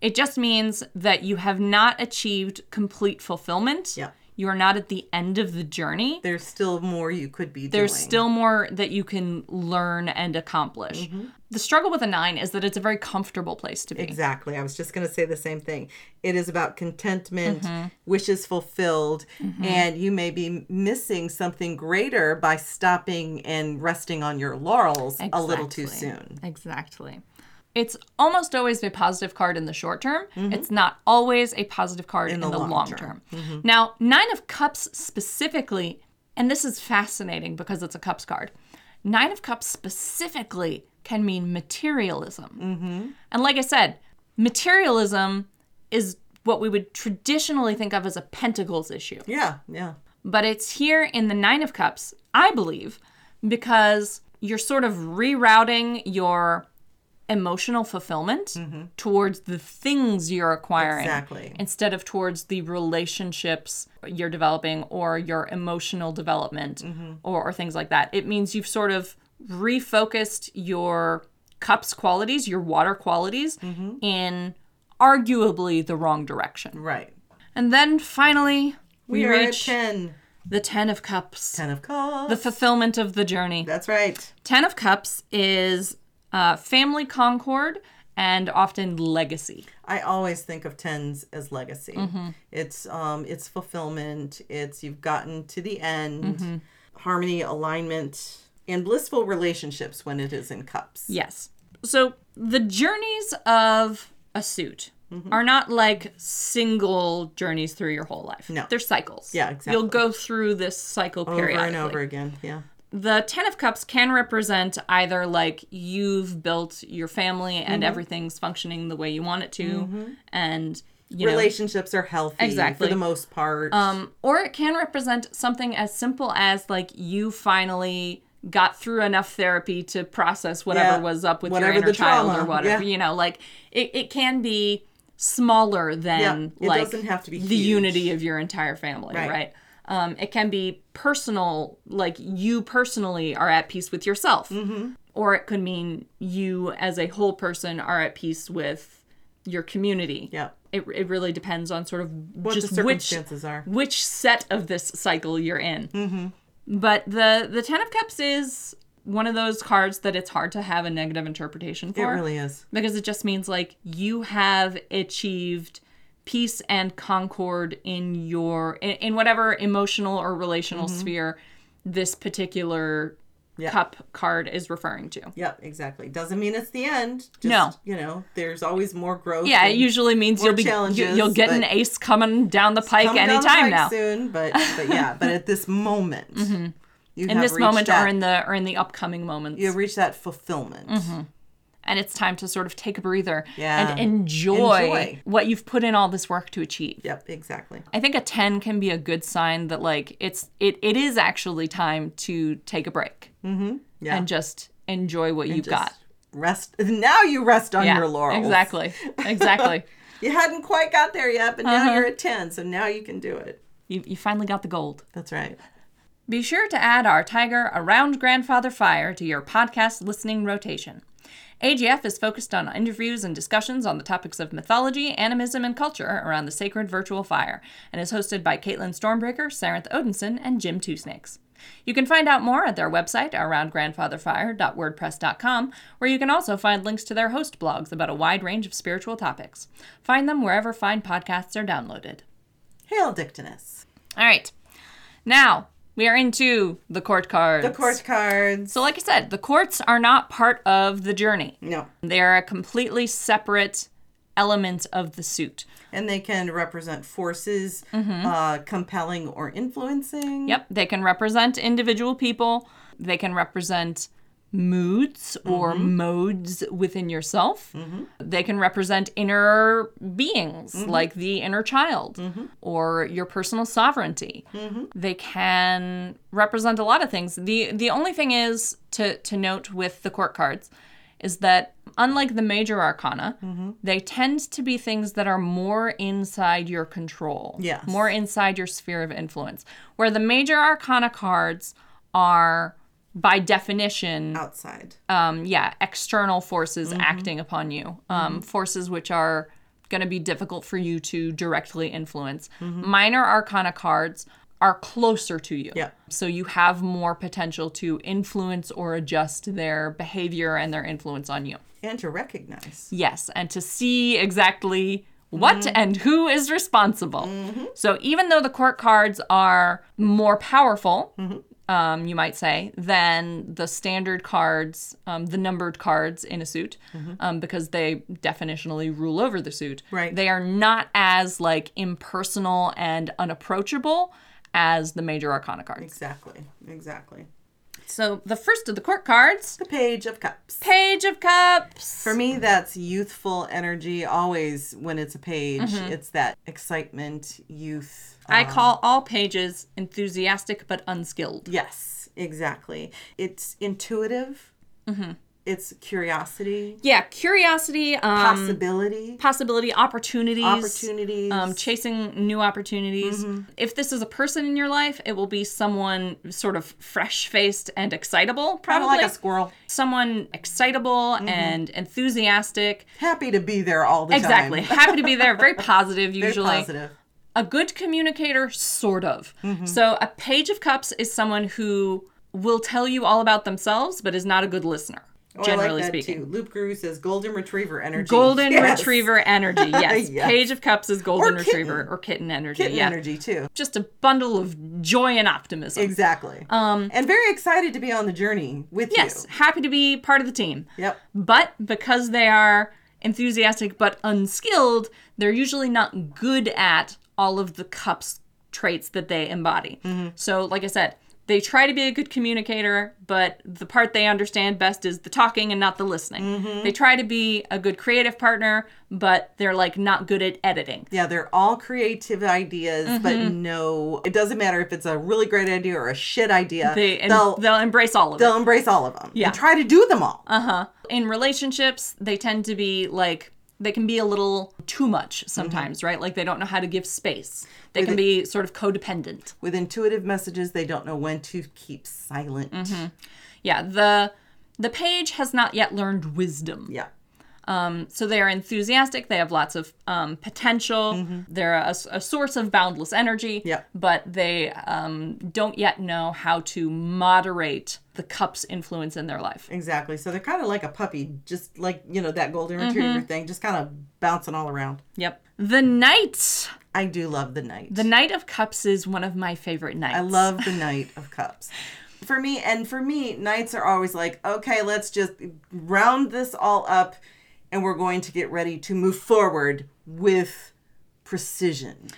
It just means that you have not achieved complete fulfillment. Yeah. You are not at the end of the journey. There's still more you could be There's doing. still more that you can learn and accomplish. The struggle with a nine is that it's a very comfortable place to be. Exactly. I was just going to say the same thing. It is about contentment, Mm-hmm. wishes fulfilled, and you may be missing something greater by stopping and resting on your laurels a little too Exactly. soon. Exactly. It's almost always a positive card in the short term. Mm-hmm. It's not always a positive card in, the, long long, term. term. Mm-hmm. Now, Nine of Cups specifically, and this is fascinating because it's a Cups card. Nine of Cups specifically can mean materialism. Mm-hmm. And like I said, materialism is what we would traditionally think of as a pentacles issue Yeah, yeah. but it's here in the Nine of Cups, I believe, because you're sort of rerouting your emotional fulfillment mm-hmm. towards the things you're acquiring Exactly. instead of towards the relationships you're developing or your emotional development mm-hmm. or, or things like that. It means you've sort of refocused your cups qualities, your water qualities, mm-hmm. in arguably the wrong direction. Right. And then finally, we, We reach 10. the Ten of Cups, Ten of Cups. the fulfillment of the journey. That's right. Ten of Cups is uh, family concord and often legacy. I always think of tens as legacy. Mm-hmm. It's um it's fulfillment. It's you've gotten to the end. Mm-hmm. Harmony, alignment, and blissful relationships when it is in cups. Yes. So the journeys of a suit Mm-hmm. are not like single journeys through your whole life. No. They're cycles. Yeah, exactly. You'll go through this cycle period. Over and over again. Yeah. The ten of cups can represent either like you've built your family and everything's functioning the way you want it to and you know, Relationships are healthy Exactly. for the most part. Um, or it can represent something as simple as like you finally got through enough therapy to process whatever Yeah. was up with Whatever your inner child or whatever. Yeah. You know, like it, it can be smaller than Yeah, it like doesn't have to be the huge. unity of your entire family, right? Right. Um, it can be personal, like you personally are at peace with yourself. Mm-hmm. Or it could mean you as a whole person are at peace with your community. yeah. It, it really depends on sort of What just the which circumstances are. which set of this cycle you're in. Mm-hmm. But the the Ten of Cups is one of those cards that it's hard to have a negative interpretation for. It really is. because it just means like you have achieved peace and concord in your in, in whatever emotional or relational mm-hmm. sphere this particular Yeah. cup card is referring to. Yep, exactly. Doesn't mean it's the end. Just, No. You know, there's always more growth. Yeah, it usually means you'll be you, you'll get an ace coming down the pike down the anytime pike now. soon. But but yeah, but at this moment, mm-hmm. you In this moment that, or in the or in the upcoming moments. you reached that fulfillment. Mm-hmm. And it's time to sort of take a breather Yeah. and enjoy, Enjoy. what you've put in all this work to achieve. Yep, exactly. I think a 10 can be a good sign that like it's it it is actually time to take a break Mhm. Yeah. and just enjoy what you've Just got. Rest. Now you rest on Yeah. your laurels. Exactly. Exactly. You hadn't quite got there yet, but Uh-huh. now you're at 10, so now you can do it. you you finally got the gold. That's right. Be sure to add our Tiger Around Grandfather Fire to your podcast listening rotation. AGF is focused on interviews and discussions on the topics of mythology, animism, and culture around the sacred virtual fire, and is hosted by Caitlin Stormbreaker, Saranth Odinson, and Jim Two Snakes. You can find out more at their website, aroundgrandfatherfire.wordpress.com, where you can also find links to their host blogs about a wide range of spiritual topics. Find them wherever fine podcasts are downloaded. Hail Dictinus. All right. Now, we are into the court cards. The court cards. So, like I said, the courts are not part of the journey. no. They are a completely separate element of the suit. And they can represent forces, Mm-hmm. uh, compelling or influencing. Yep, they can represent individual people. They can represent moods or mm-hmm. modes within yourself. Mm-hmm. They can represent inner beings mm-hmm. like the inner child or your personal sovereignty. They can represent a lot of things. The the only thing is to to note with the court cards is that unlike the major arcana, they tend to be things that are more inside your control. Yes. More inside your sphere of influence. Where the major arcana cards are by definition Outside. um, yeah, external forces mm-hmm. acting upon you, um, mm-hmm. forces which are going to be difficult for you to directly influence. Mm-hmm. Minor arcana cards are closer to you. Yeah. So you have more potential to influence or adjust their behavior and their influence on you. And to recognize. Yes, and to see exactly what and who is responsible. So even though the court cards are more powerful, um, you might say, than the standard cards, um, the numbered cards in a suit, um, because they definitionally rule over the suit. Right. They are not as like impersonal and unapproachable as the major arcana cards. Exactly. Exactly. So the first of the court cards, The Page of Cups. Page of Cups. For me, that's youthful energy. Always, when it's a page, Mm-hmm. it's that excitement, youth. I um, call all pages enthusiastic but unskilled. Yes, exactly. It's intuitive. Mm-hmm. It's curiosity, Yeah, curiosity, um, possibility, possibility, opportunities, opportunities. um, chasing new opportunities. If this is a person in your life, it will be someone sort of fresh faced and excitable, kind probably. of like a squirrel. someone excitable and enthusiastic. Happy to be there all the Exactly. time. Exactly, happy to be there. Very positive, usually. Very positive. A good communicator, sort of. Mm-hmm. So, a page of cups is someone who will tell you all about themselves, but is not a good listener, Oh, generally I like that speaking. too. Loop Guru says golden retriever energy. Golden Yes. retriever energy. Yes. Yes. Page of cups is golden Or retriever or kitten energy. Kitten yeah. energy too. Just a bundle of joy and optimism. Exactly. Um, and very excited to be on the journey with yes. you. Yes, happy to be part of the team. Yep. But because they are enthusiastic but unskilled, they're usually not good at all of the cups traits that they embody. Mm-hmm. So, like I said, they try to be a good communicator, but the part they understand best is the talking and not the listening. Mm-hmm. They try to be a good creative partner, but they're like not good at editing. Yeah, they're all creative ideas, but Mm-hmm. no, it doesn't matter if it's a really great idea or a shit idea. They, they'll, they'll embrace all of it. they'll embrace all of them. Yeah. and try to do them all. Uh-huh. In relationships, they tend to be like they can be a little too much Mm-hmm. sometimes, right? Like they don't know how to give space. They can be sort of codependent. With intuitive messages, they don't know when to keep silent. Mm-hmm. Yeah, the the page has not yet learned wisdom. Yeah. Um, so they are enthusiastic. They have lots of um, potential. They're a, a source of boundless energy. Mm-hmm. Yeah. But they um, don't yet know how to moderate the cup's influence in their life. Exactly. So they're kind of like a puppy, just like, you know, that golden retriever Mm-hmm. thing, just kind of bouncing all around. Yep. The Knight. I do love the knight. The Knight of Cups is one of my favorite knights. I love the Knight of Cups. For me, and for me, knights are always like, okay, let's just round this all up and we're going to get ready to move forward with precision.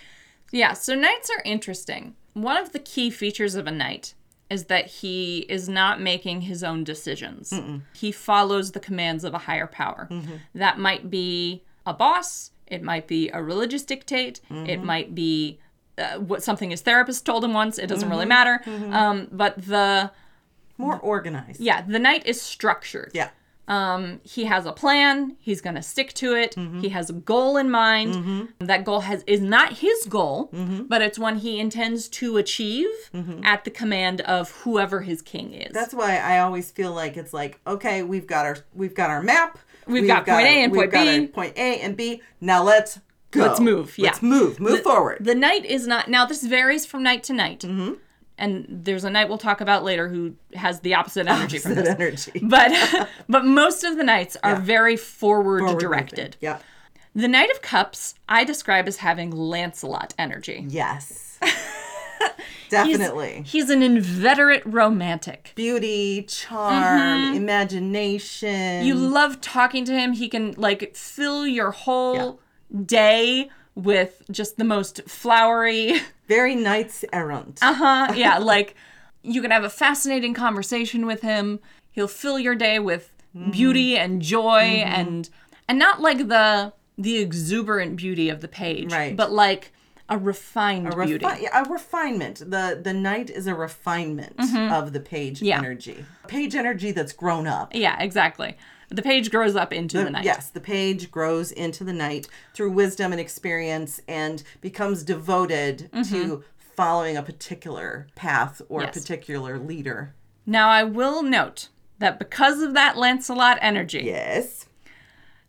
Yeah, so knights are interesting. One of the key features of a knight is that he is not making his own decisions. He follows the commands of a higher power. That might be a boss, it might be a religious dictate, it might be uh, what something his therapist told him once. It doesn't really matter. Um, but the More organized. yeah, the knight is structured. Yeah. Um, he has a plan. He's going to stick to it. Mm-hmm. He has a goal in mind. Mm-hmm. That goal has is not his goal, mm-hmm. but it's one he intends to achieve at the command of whoever his king is. That's why I always feel like it's like, okay, we've got our we've got our map. We've got point A and we've point got B. point A and B. Now let's go. Let's move, yeah. Let's move. Move forward. the knight is not now. This varies from knight to knight, and there's a knight we'll talk about later who has the opposite energy from this. energy. But but most of the knights are Yeah. very forward, Forward directed. movement. Yeah. The Knight of Cups I describe as having Lancelot energy. Yes. Definitely. He's an inveterate romantic. Beauty, charm, imagination. Mm-hmm. You love talking to him. He can like fill your whole day with just the most flowery. very knights errant. Uh huh. Yeah, like you can have a fascinating conversation with him. He'll fill your day with beauty and joy and and not like the the exuberant beauty of the page, Right. But like a refined a, beauty. refi- yeah, a refinement. The the knight is a refinement of the page Mm-hmm. Yeah. energy. Page energy that's grown up. Yeah, exactly. The page grows up into the, knight. Yes, the page grows into the knight through wisdom and experience and becomes devoted to following a particular path or Mm-hmm. Yes. a particular leader. Now I will note that because of that Lancelot energy, Yes.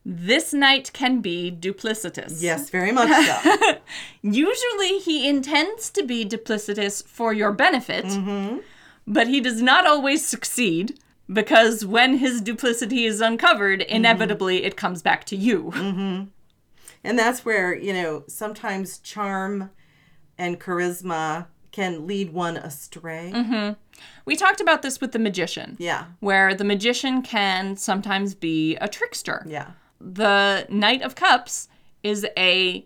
this knight can be duplicitous. Yes, very much so. Usually he intends to be duplicitous for your benefit, Mm-hmm. but he does not always succeed because when his duplicity is uncovered, Mm-hmm. inevitably it comes back to you. and that's where, you know, sometimes charm and charisma can lead one astray. Mm-hmm. We talked about this with the magician. Yeah. Where the magician can sometimes be a trickster. Yeah. the Knight of Cups is a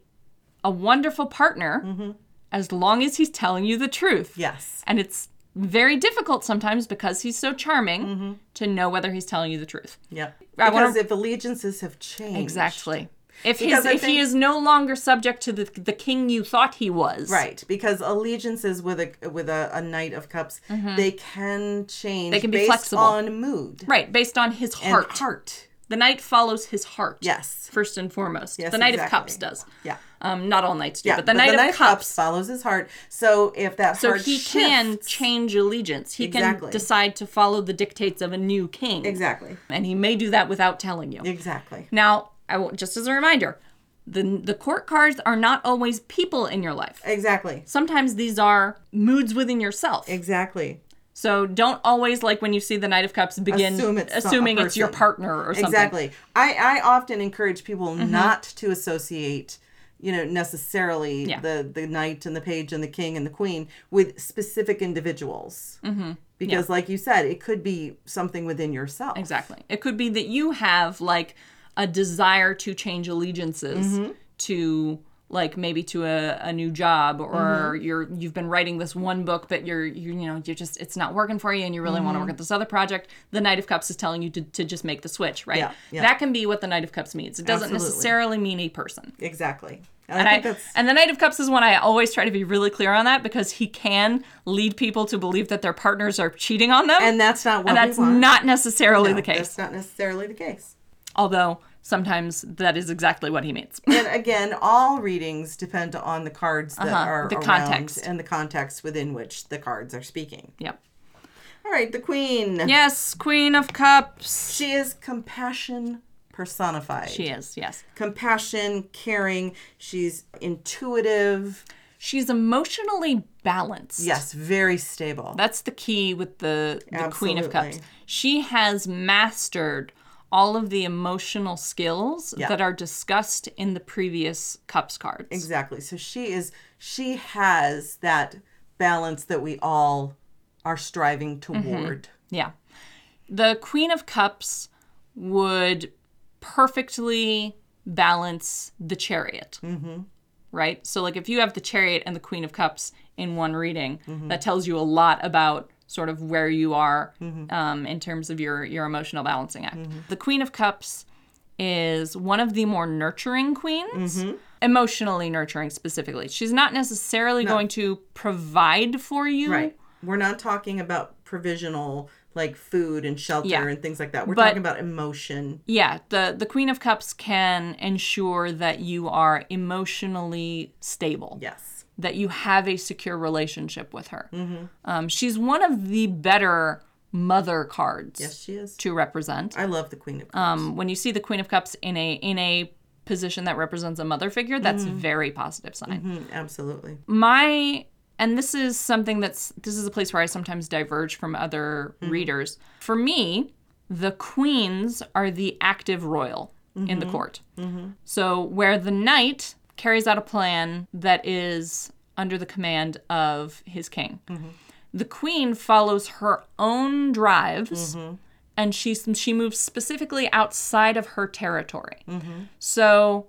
a wonderful partner Mm-hmm. as long as he's telling you the truth. Yes. And it's very difficult sometimes because he's so charming Mm-hmm. to know whether he's telling you the truth. Yeah. I Because if allegiances have changed. Exactly. If his, Because if he is no longer subject to the the king you thought he was. Right, because allegiances with a with a, a knight of cups, they can change. Mm-hmm. They can be based flexible. on mood Right, based on his and heart. heart. The knight follows his heart. Yes. First and foremost. Yes, the Knight exactly. of Cups does. Yeah. Um, not all knights do, Yeah, but the Knight of Cups follows his heart. So if that So he can change allegiance. He Exactly. can decide to follow the dictates of a new king. exactly, And he may do that without telling you. exactly. Now, I will, just as a reminder, the the court cards are not always people in your life. Exactly. Sometimes these are moods within yourself. Exactly. So don't always like when you see the Knight of Cups begin Assume it's assuming it's your partner or something. Exactly. I, I often encourage people Mm-hmm. not to associate, you know, necessarily Yeah. the the knight and the page and the king and the queen with specific individuals. Mm-hmm. Because, like you said, it could be something within yourself. Exactly. It could be that you have like a desire to change allegiances Mm-hmm. to like maybe to a, a new job or you're you've been writing this one book but you're you you know you're just it's not working for you and you really want to work at this other project the knight of cups is telling you to, to just make the switch right Yeah, yeah. that can be what the knight of cups means it doesn't Absolutely. necessarily mean a person Exactly. And, and I that's and the Knight of Cups is one I always try to be really clear on that because he can lead people to believe that their partners are cheating on them, and that's not what and that's want. not necessarily No, the case. That's not necessarily the case. Although sometimes that is exactly what he means. And again, all readings depend on the cards that Uh-huh, are the around context. and the context within which the cards are speaking. yep. All right, the Queen. Yes, Queen of Cups. She is compassion personified. She is. Yes. compassion, caring. She's intuitive. She's emotionally balanced. Yes, very stable. That's the key with the, the Queen of Cups. She has mastered all of the emotional skills Yeah. that are discussed in the previous Cups cards. Exactly. So she is she has that balance that we all are striving Mm-hmm. toward. Yeah. The Queen of Cups would perfectly balance the chariot. Mm-hmm. Right? So, like, if you have the chariot and the Queen of Cups in one reading, that tells you a lot about sort of where you are um, in terms of your, your emotional balancing act. The Queen of Cups is one of the more nurturing queens, emotionally nurturing specifically. She's not necessarily going to provide for you. Right. We're not talking about provisional like food and shelter Yeah. and things like that. We're But- talking about emotion. Yeah, the the Queen of Cups can ensure that you are emotionally stable. Yes. That you have a secure relationship with her. Um, she's one of the better mother cards Yes, she is. to represent. I love the Queen of Cups. Um, when you see the Queen of Cups in a in a position that represents a mother figure, that's a very positive sign. Mhm, absolutely. my and this is something that's this is a place where I sometimes diverge from other mm-hmm. readers. For me, the queens are the active royal in the mm-hmm. court. Mm-hmm. So where the knight carries out a plan that is under the command of his king. The queen follows her own drives and she she moves specifically outside of her territory. So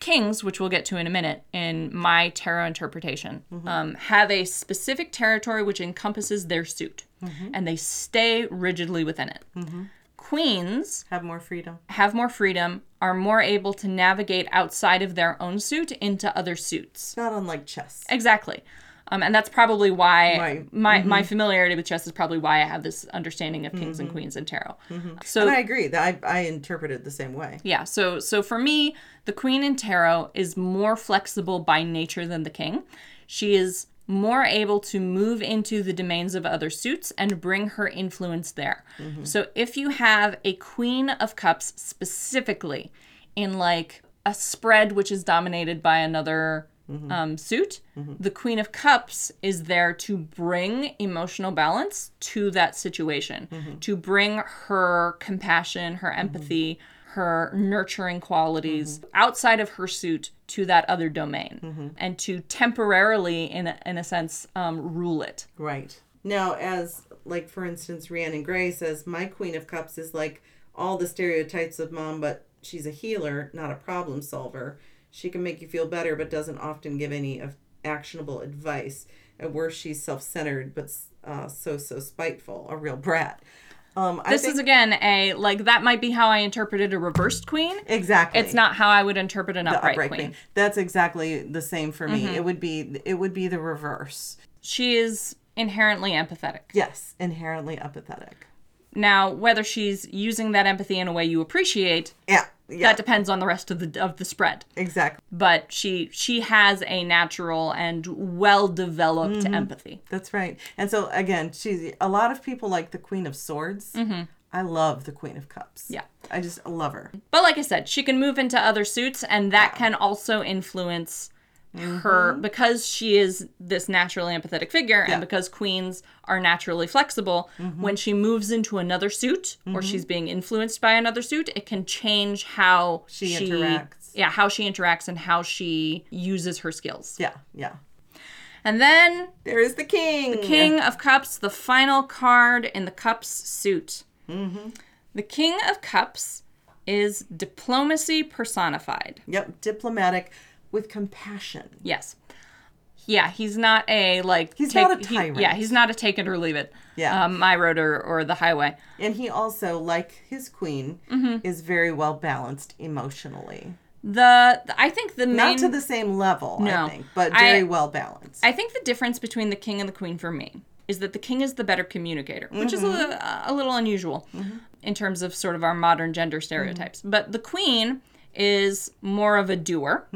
kings, which we'll get to in a minute, in my tarot interpretation, um, have a specific territory which encompasses their suit, and they stay rigidly within it. Queens Have more freedom. have more freedom, are more able to navigate outside of their own suit into other suits. Not unlike chess. Exactly. Um, and that's probably why Right. my, my mm-hmm. familiarity with chess is probably why I have this understanding of kings and mm-hmm. queens in tarot. Mm-hmm. So And I agree. That I, I interpret it the same way. yeah, so so for me, the queen in tarot is more flexible by nature than the king. She is more able to move into the domains of other suits and bring her influence there. So if you have a queen of cups specifically in like a spread which is dominated by another Mm-hmm. um, suit, mm-hmm. the queen of cups is there to bring emotional balance to that situation, mm-hmm. to bring her compassion, her empathy, her nurturing qualities outside of her suit to that other domain and to temporarily in a, in a sense um, rule it. Right. Now, as like for instance, Rhiannon Gray says, my Queen of Cups is like all the stereotypes of mom, but she's a healer, not a problem solver. She can make you feel better, but doesn't often give any of actionable advice. At worst, she's self-centered, but uh, so so spiteful, a real brat. Um, I this think, is again a like that might be how i interpreted a reversed queen exactly it's not how i would interpret an upright, upright queen. queen. That's exactly the same for Mm-hmm. me. It would be it would be the reverse. she is inherently empathetic Yes, inherently apathetic. Now whether she's using that empathy in a way you appreciate Yeah, yeah, that depends on the rest of the of the spread exactly. but she she has a natural and well developed Mm-hmm. empathy That's right. And so again, she's a lot of people like the Queen of Swords. I love the Queen of Cups. Mm-hmm. Yeah. I just love her. But like I said, she can move into other suits, and that can also influence her mm-hmm. because she is this naturally empathetic figure, Yeah. and because queens are naturally flexible. Mm-hmm. When she moves into another suit, or mm-hmm. she's being influenced by another suit, it can change how She interacts. Yeah, how she interacts and how she uses her skills. Yeah, yeah. And then There is the King. The king of Cups, the final card in the Cups suit. The King of Cups is diplomacy personified. Yep, diplomatic, with compassion. Yes. Yeah, he's not a like. He's not a he- tyrant. yeah, he's not a take it or leave it. Yeah. Um, my road or, or the highway. And he also, like his queen, Mm-hmm. is very well balanced emotionally. The I think the main Not to the same level, No. I think, but I- very well balanced. I think the difference between the king and the queen for me is that the king is the better communicator, which is a, a little unusual in terms of sort of our modern gender stereotypes. But the queen is more of a doer,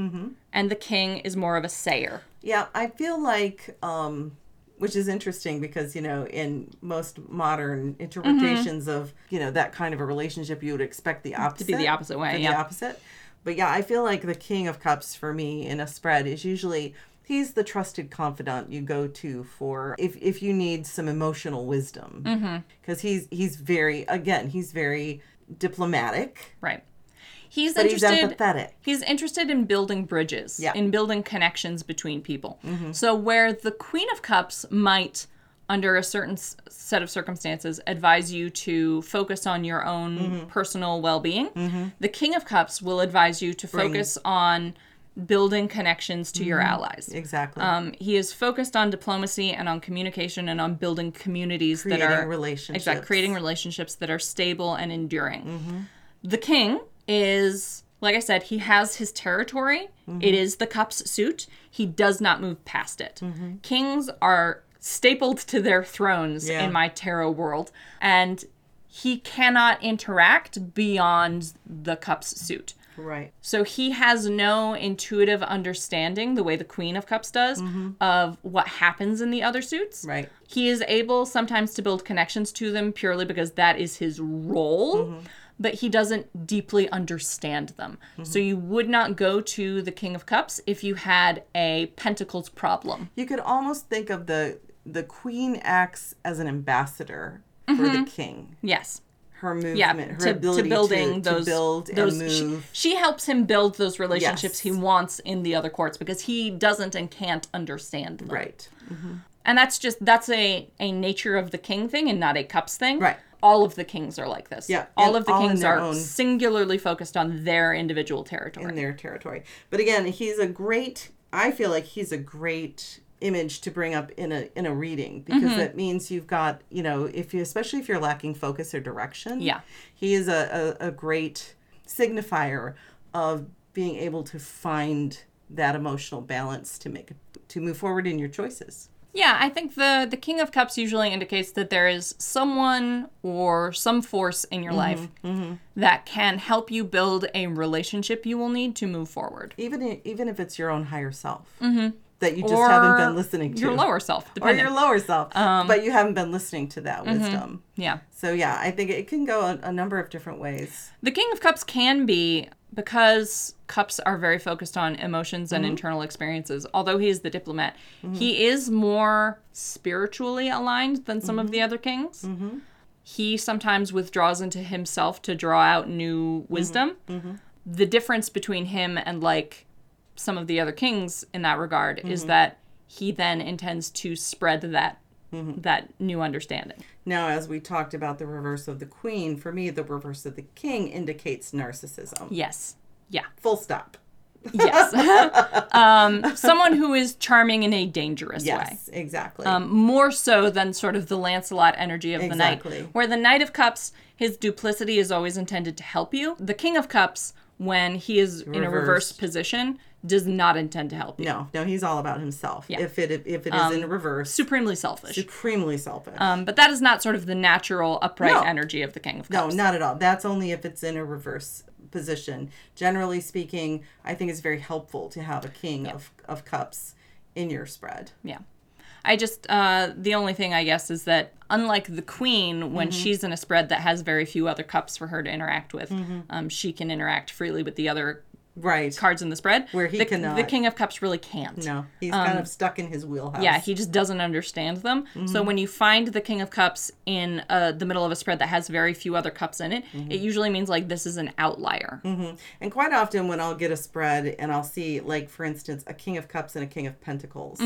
and the king is more of a sayer. Yeah, I feel like, um, which is interesting because you know, in most modern interpretations of you know that kind of a relationship, you would expect the opposite To be the opposite way, yeah. the opposite. But yeah, I feel like the King of Cups for me in a spread is usually he's the trusted confidant you go to for if if you need some emotional wisdom Mm-hmm. because he's he's very again he's very diplomatic Right. He's but he's interested. empathetic. He's interested in building bridges, Yeah. in building connections between people. So, where the Queen of Cups might, under a certain set of circumstances, advise you to focus on your own personal well being, the King of Cups will advise you to focus on building connections to your allies. Exactly. Um, he is focused on diplomacy and on communication and on building communities Creating that are relationships. Exactly, creating relationships that are stable and enduring. Mm-hmm. The king is, like I said, he has his territory. Mm-hmm. It is the cup's suit. He does not move past it. Mm-hmm. Kings are stapled to their thrones Yeah. in my tarot world, and he cannot interact beyond the cup's suit. right. So he has no intuitive understanding, the way the Queen of Cups does, of what happens in the other suits. Mm-hmm. Right. He is able sometimes to build connections to them purely because that is his role, Mm-hmm. But he doesn't deeply understand them. Mm-hmm. So you would not go to the King of Cups if you had a Pentacles problem. You could almost think of the the queen acts as an ambassador for the king. Yes. Her movement, Yeah, her to, ability to building to, those to build those and she- move. She, helps him build those relationships Yes. he wants in the other courts because he doesn't and can't understand them. right. And that's just that's a a nature of the king thing and not a cups thing. Right. All of the kings are like this. Yeah, All and of the all kings are own- singularly focused on their individual territory. in their territory. But again, he's a great. I feel like he's a great image to bring up in a in a reading because Mm-hmm. that means you've got you know if you especially if you're lacking focus or direction. Yeah. he is a a, a great signifier of being able to find that emotional balance to make to move forward in your choices. Yeah, I think the the King of Cups usually indicates that there is someone or some force in your life Mm-hmm. that can help you build a relationship you will need to move forward. Even even if it's your own higher self that you just haven't been listening to. Mm-hmm. Your lower self, or your lower self, Um, but you haven't been listening to that mm-hmm. wisdom. yeah. So yeah, I think it can go a, a number of different ways. The King of Cups can be because cups are very focused on emotions and internal experiences. Although he is the diplomat, he is more spiritually aligned than some of the other kings. He sometimes withdraws into himself to draw out new wisdom. The difference between him and like some of the other kings in that regard is that he then intends to spread that that new understanding. Now, as we talked about the reverse of the queen, for me, the reverse of the king indicates narcissism. Yes. Yeah. Full stop. Yes. um, someone who is charming in a dangerous way. Yes, exactly. Um, more so than sort of the Lancelot energy of the Exactly. knight. Where the Knight of Cups, his duplicity is always intended to help you. The King of Cups, when he is in a reverse position, does not intend to help you. no, no, he's all about himself. Yeah. Um, If it if it is in reverse, Supremely selfish. supremely selfish. Um, but that is not sort of the natural upright No. energy of the King of Cups. no, not at all. That's only if it's in a reverse position. Generally speaking, I think it's very helpful to have a king of, of cups in your spread. Yeah. I just, uh, the only thing I guess is that unlike the queen, when Mm-hmm. she's in a spread that has very few other cups for her to interact with, Mm-hmm. um, she can interact freely with the other Right. cards in the spread. Where he the, cannot. The king of cups really can't. No, he's kind of stuck in his wheelhouse. Um, Yeah, he just doesn't understand them. So Mm-hmm. when you find the King of Cups in uh, the middle of a spread that has very few other cups in it, Mm-hmm. it usually means like this is an outlier. And quite often, when I'll get a spread and I'll see, like for instance, a King of Cups and a King of Pentacles,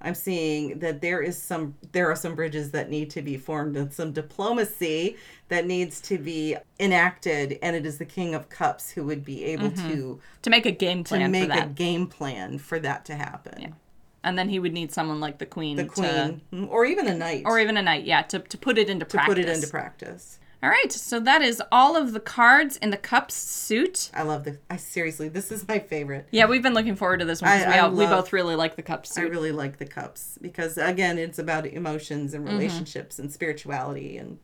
I'm seeing that there is some, there are some bridges that need to be formed and some diplomacy that needs to be enacted, and it is the King of Cups who would be able to to make a game plan to make for a game plan for that to happen. and then he would need someone like the queen, The queen, mm, or even a knight, or even a knight, yeah, to, to put it into to practice. put it into practice. All right, so that is all of the cards in the cups suit. I love the. I seriously, this is my favorite. Yeah, we've been looking forward to this one I- we, I all, we both really like the cup I really like the cups because again, it's about emotions Mm-hmm. and relationships and spirituality, and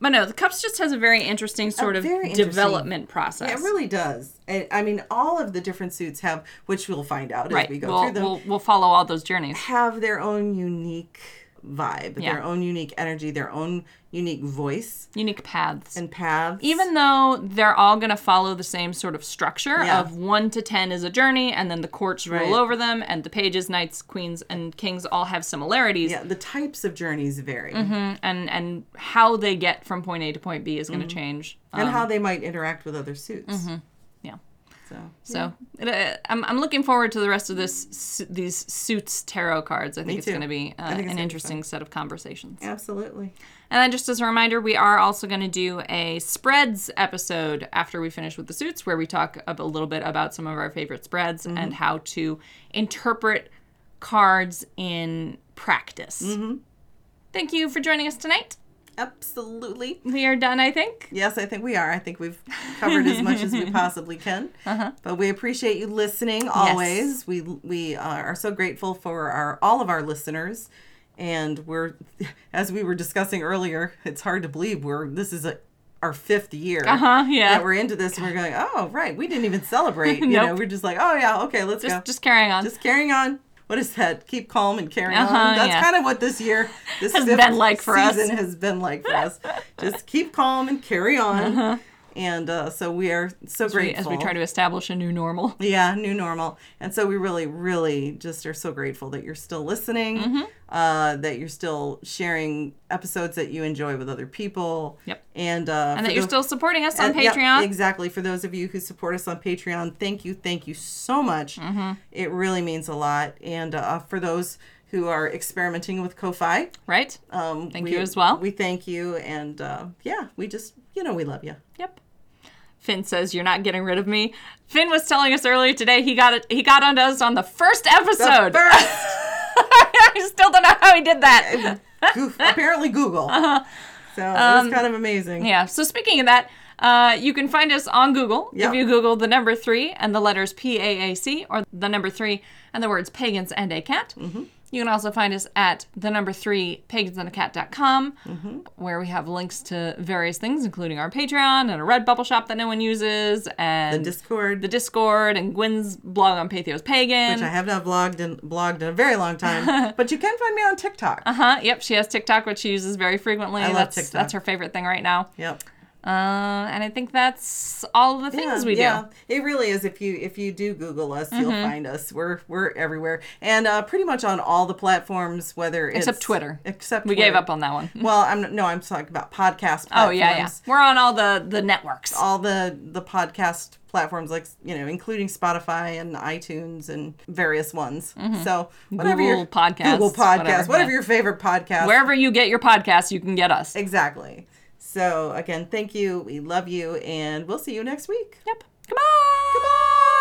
but no, the cups just has a very interesting sort of very interesting- development process. it really does. And, I mean, all of the different suits have, which we'll find out right. as we go we'll, through them, we'll we'll follow all those journeys. have their own unique vibe, Yeah. their own unique energy, their own unique voice Unique paths. and paths. even though they're all going to follow the same sort of structure Yeah. of 1 to 10 is a journey and then the courts Right. over them and the pages knights queens and kings all have similarities yeah, the types of journeys vary, Mm, and and how they get from point a to point b is going to change and Um, how they might interact with other suits. Mm-hmm. Yeah So, so it, uh, I'm, I'm looking forward to the rest of this su- these suits tarot cards. I think it's going to be uh, an interesting set of conversations. Absolutely. And then, just as a reminder, we are also going to do a spreads episode after we finish with the suits, where we talk a a little bit about some of our favorite spreads and how to interpret cards in practice. Thank you for joining us tonight. Absolutely. We are done, I think. Yes, I think we are. I think we've covered as much as we possibly can. Uh-huh. But we appreciate you listening always. We we uh, are so grateful for our all of our listeners, and we're as we were discussing earlier. It's hard to believe we're this is a our fifth year Uh huh. Yeah. that we're into this, and we're going. Oh, right, we didn't even celebrate. You know, we're just like, oh yeah, okay, let's just go. just carrying on. Just carrying on. What is that? Keep calm and carry Uh-huh, on. That's yeah. kind of what this year, this Has been like for us. season has been like for us. Just keep calm and carry on. Uh-huh. And uh, so we are so as we, grateful. as we try to establish a new normal. yeah, new normal. And so we really, really just are so grateful that you're still listening, Mm-hmm. uh, that you're still sharing episodes that you enjoy with other people. Yep. And, uh, And that you're the- still supporting us on yep, Patreon. exactly. For those of you who support us on Patreon, thank you, thank you so much. Mm-hmm. It really means a lot. And uh, for those who are experimenting with Ko-Fi, right? um, Thank we- you as well. We thank you, and uh, yeah, we just you know we love you. Yep. Finn says you're not getting rid of me. Finn was telling us earlier today he got it. He got onto us on the first episode. The first. I still don't know how he did that. Goof, apparently Google. Uh-huh. So it was kind of amazing. Yeah. So speaking of that, uh, you can find us on Google Yep. if you Google the number three and the letters P A A C, or the number three and the words pagans and a cat. Mm-hmm. You can also find us at the number three pagansandacat.com, Mm-hmm. where we have links to various things, including our Patreon and a Redbubble shop that no one uses, and The Discord, the Discord and Gwyn's blog on Patheos Pagan. which I have not vlogged and blogged in a very long time, but you can find me on TikTok. Uh huh. Yep. She has TikTok, which she uses very frequently. I love that's, TikTok. That's her favorite thing right now. Yep. Uh, and I think that's all the things we do. yeah. It really is. If you if you do Google us, you'll Mm-hmm. find us. We're we're everywhere, and uh, pretty much on all the platforms. Whether Except Twitter. except We gave up on that one. Well, I'm no, I'm talking about podcast. Platforms. Oh yeah, yeah. We're on all the the networks. all the the podcast platforms like you know including spotify and itunes and various ones so whatever Mm-hmm. Google your Podcasts, google podcast whatever, whatever, yeah. your favorite podcast Wherever you get your podcasts, you can get us. exactly so again thank you we love you and we'll see you next week Yep. Goodbye. Goodbye.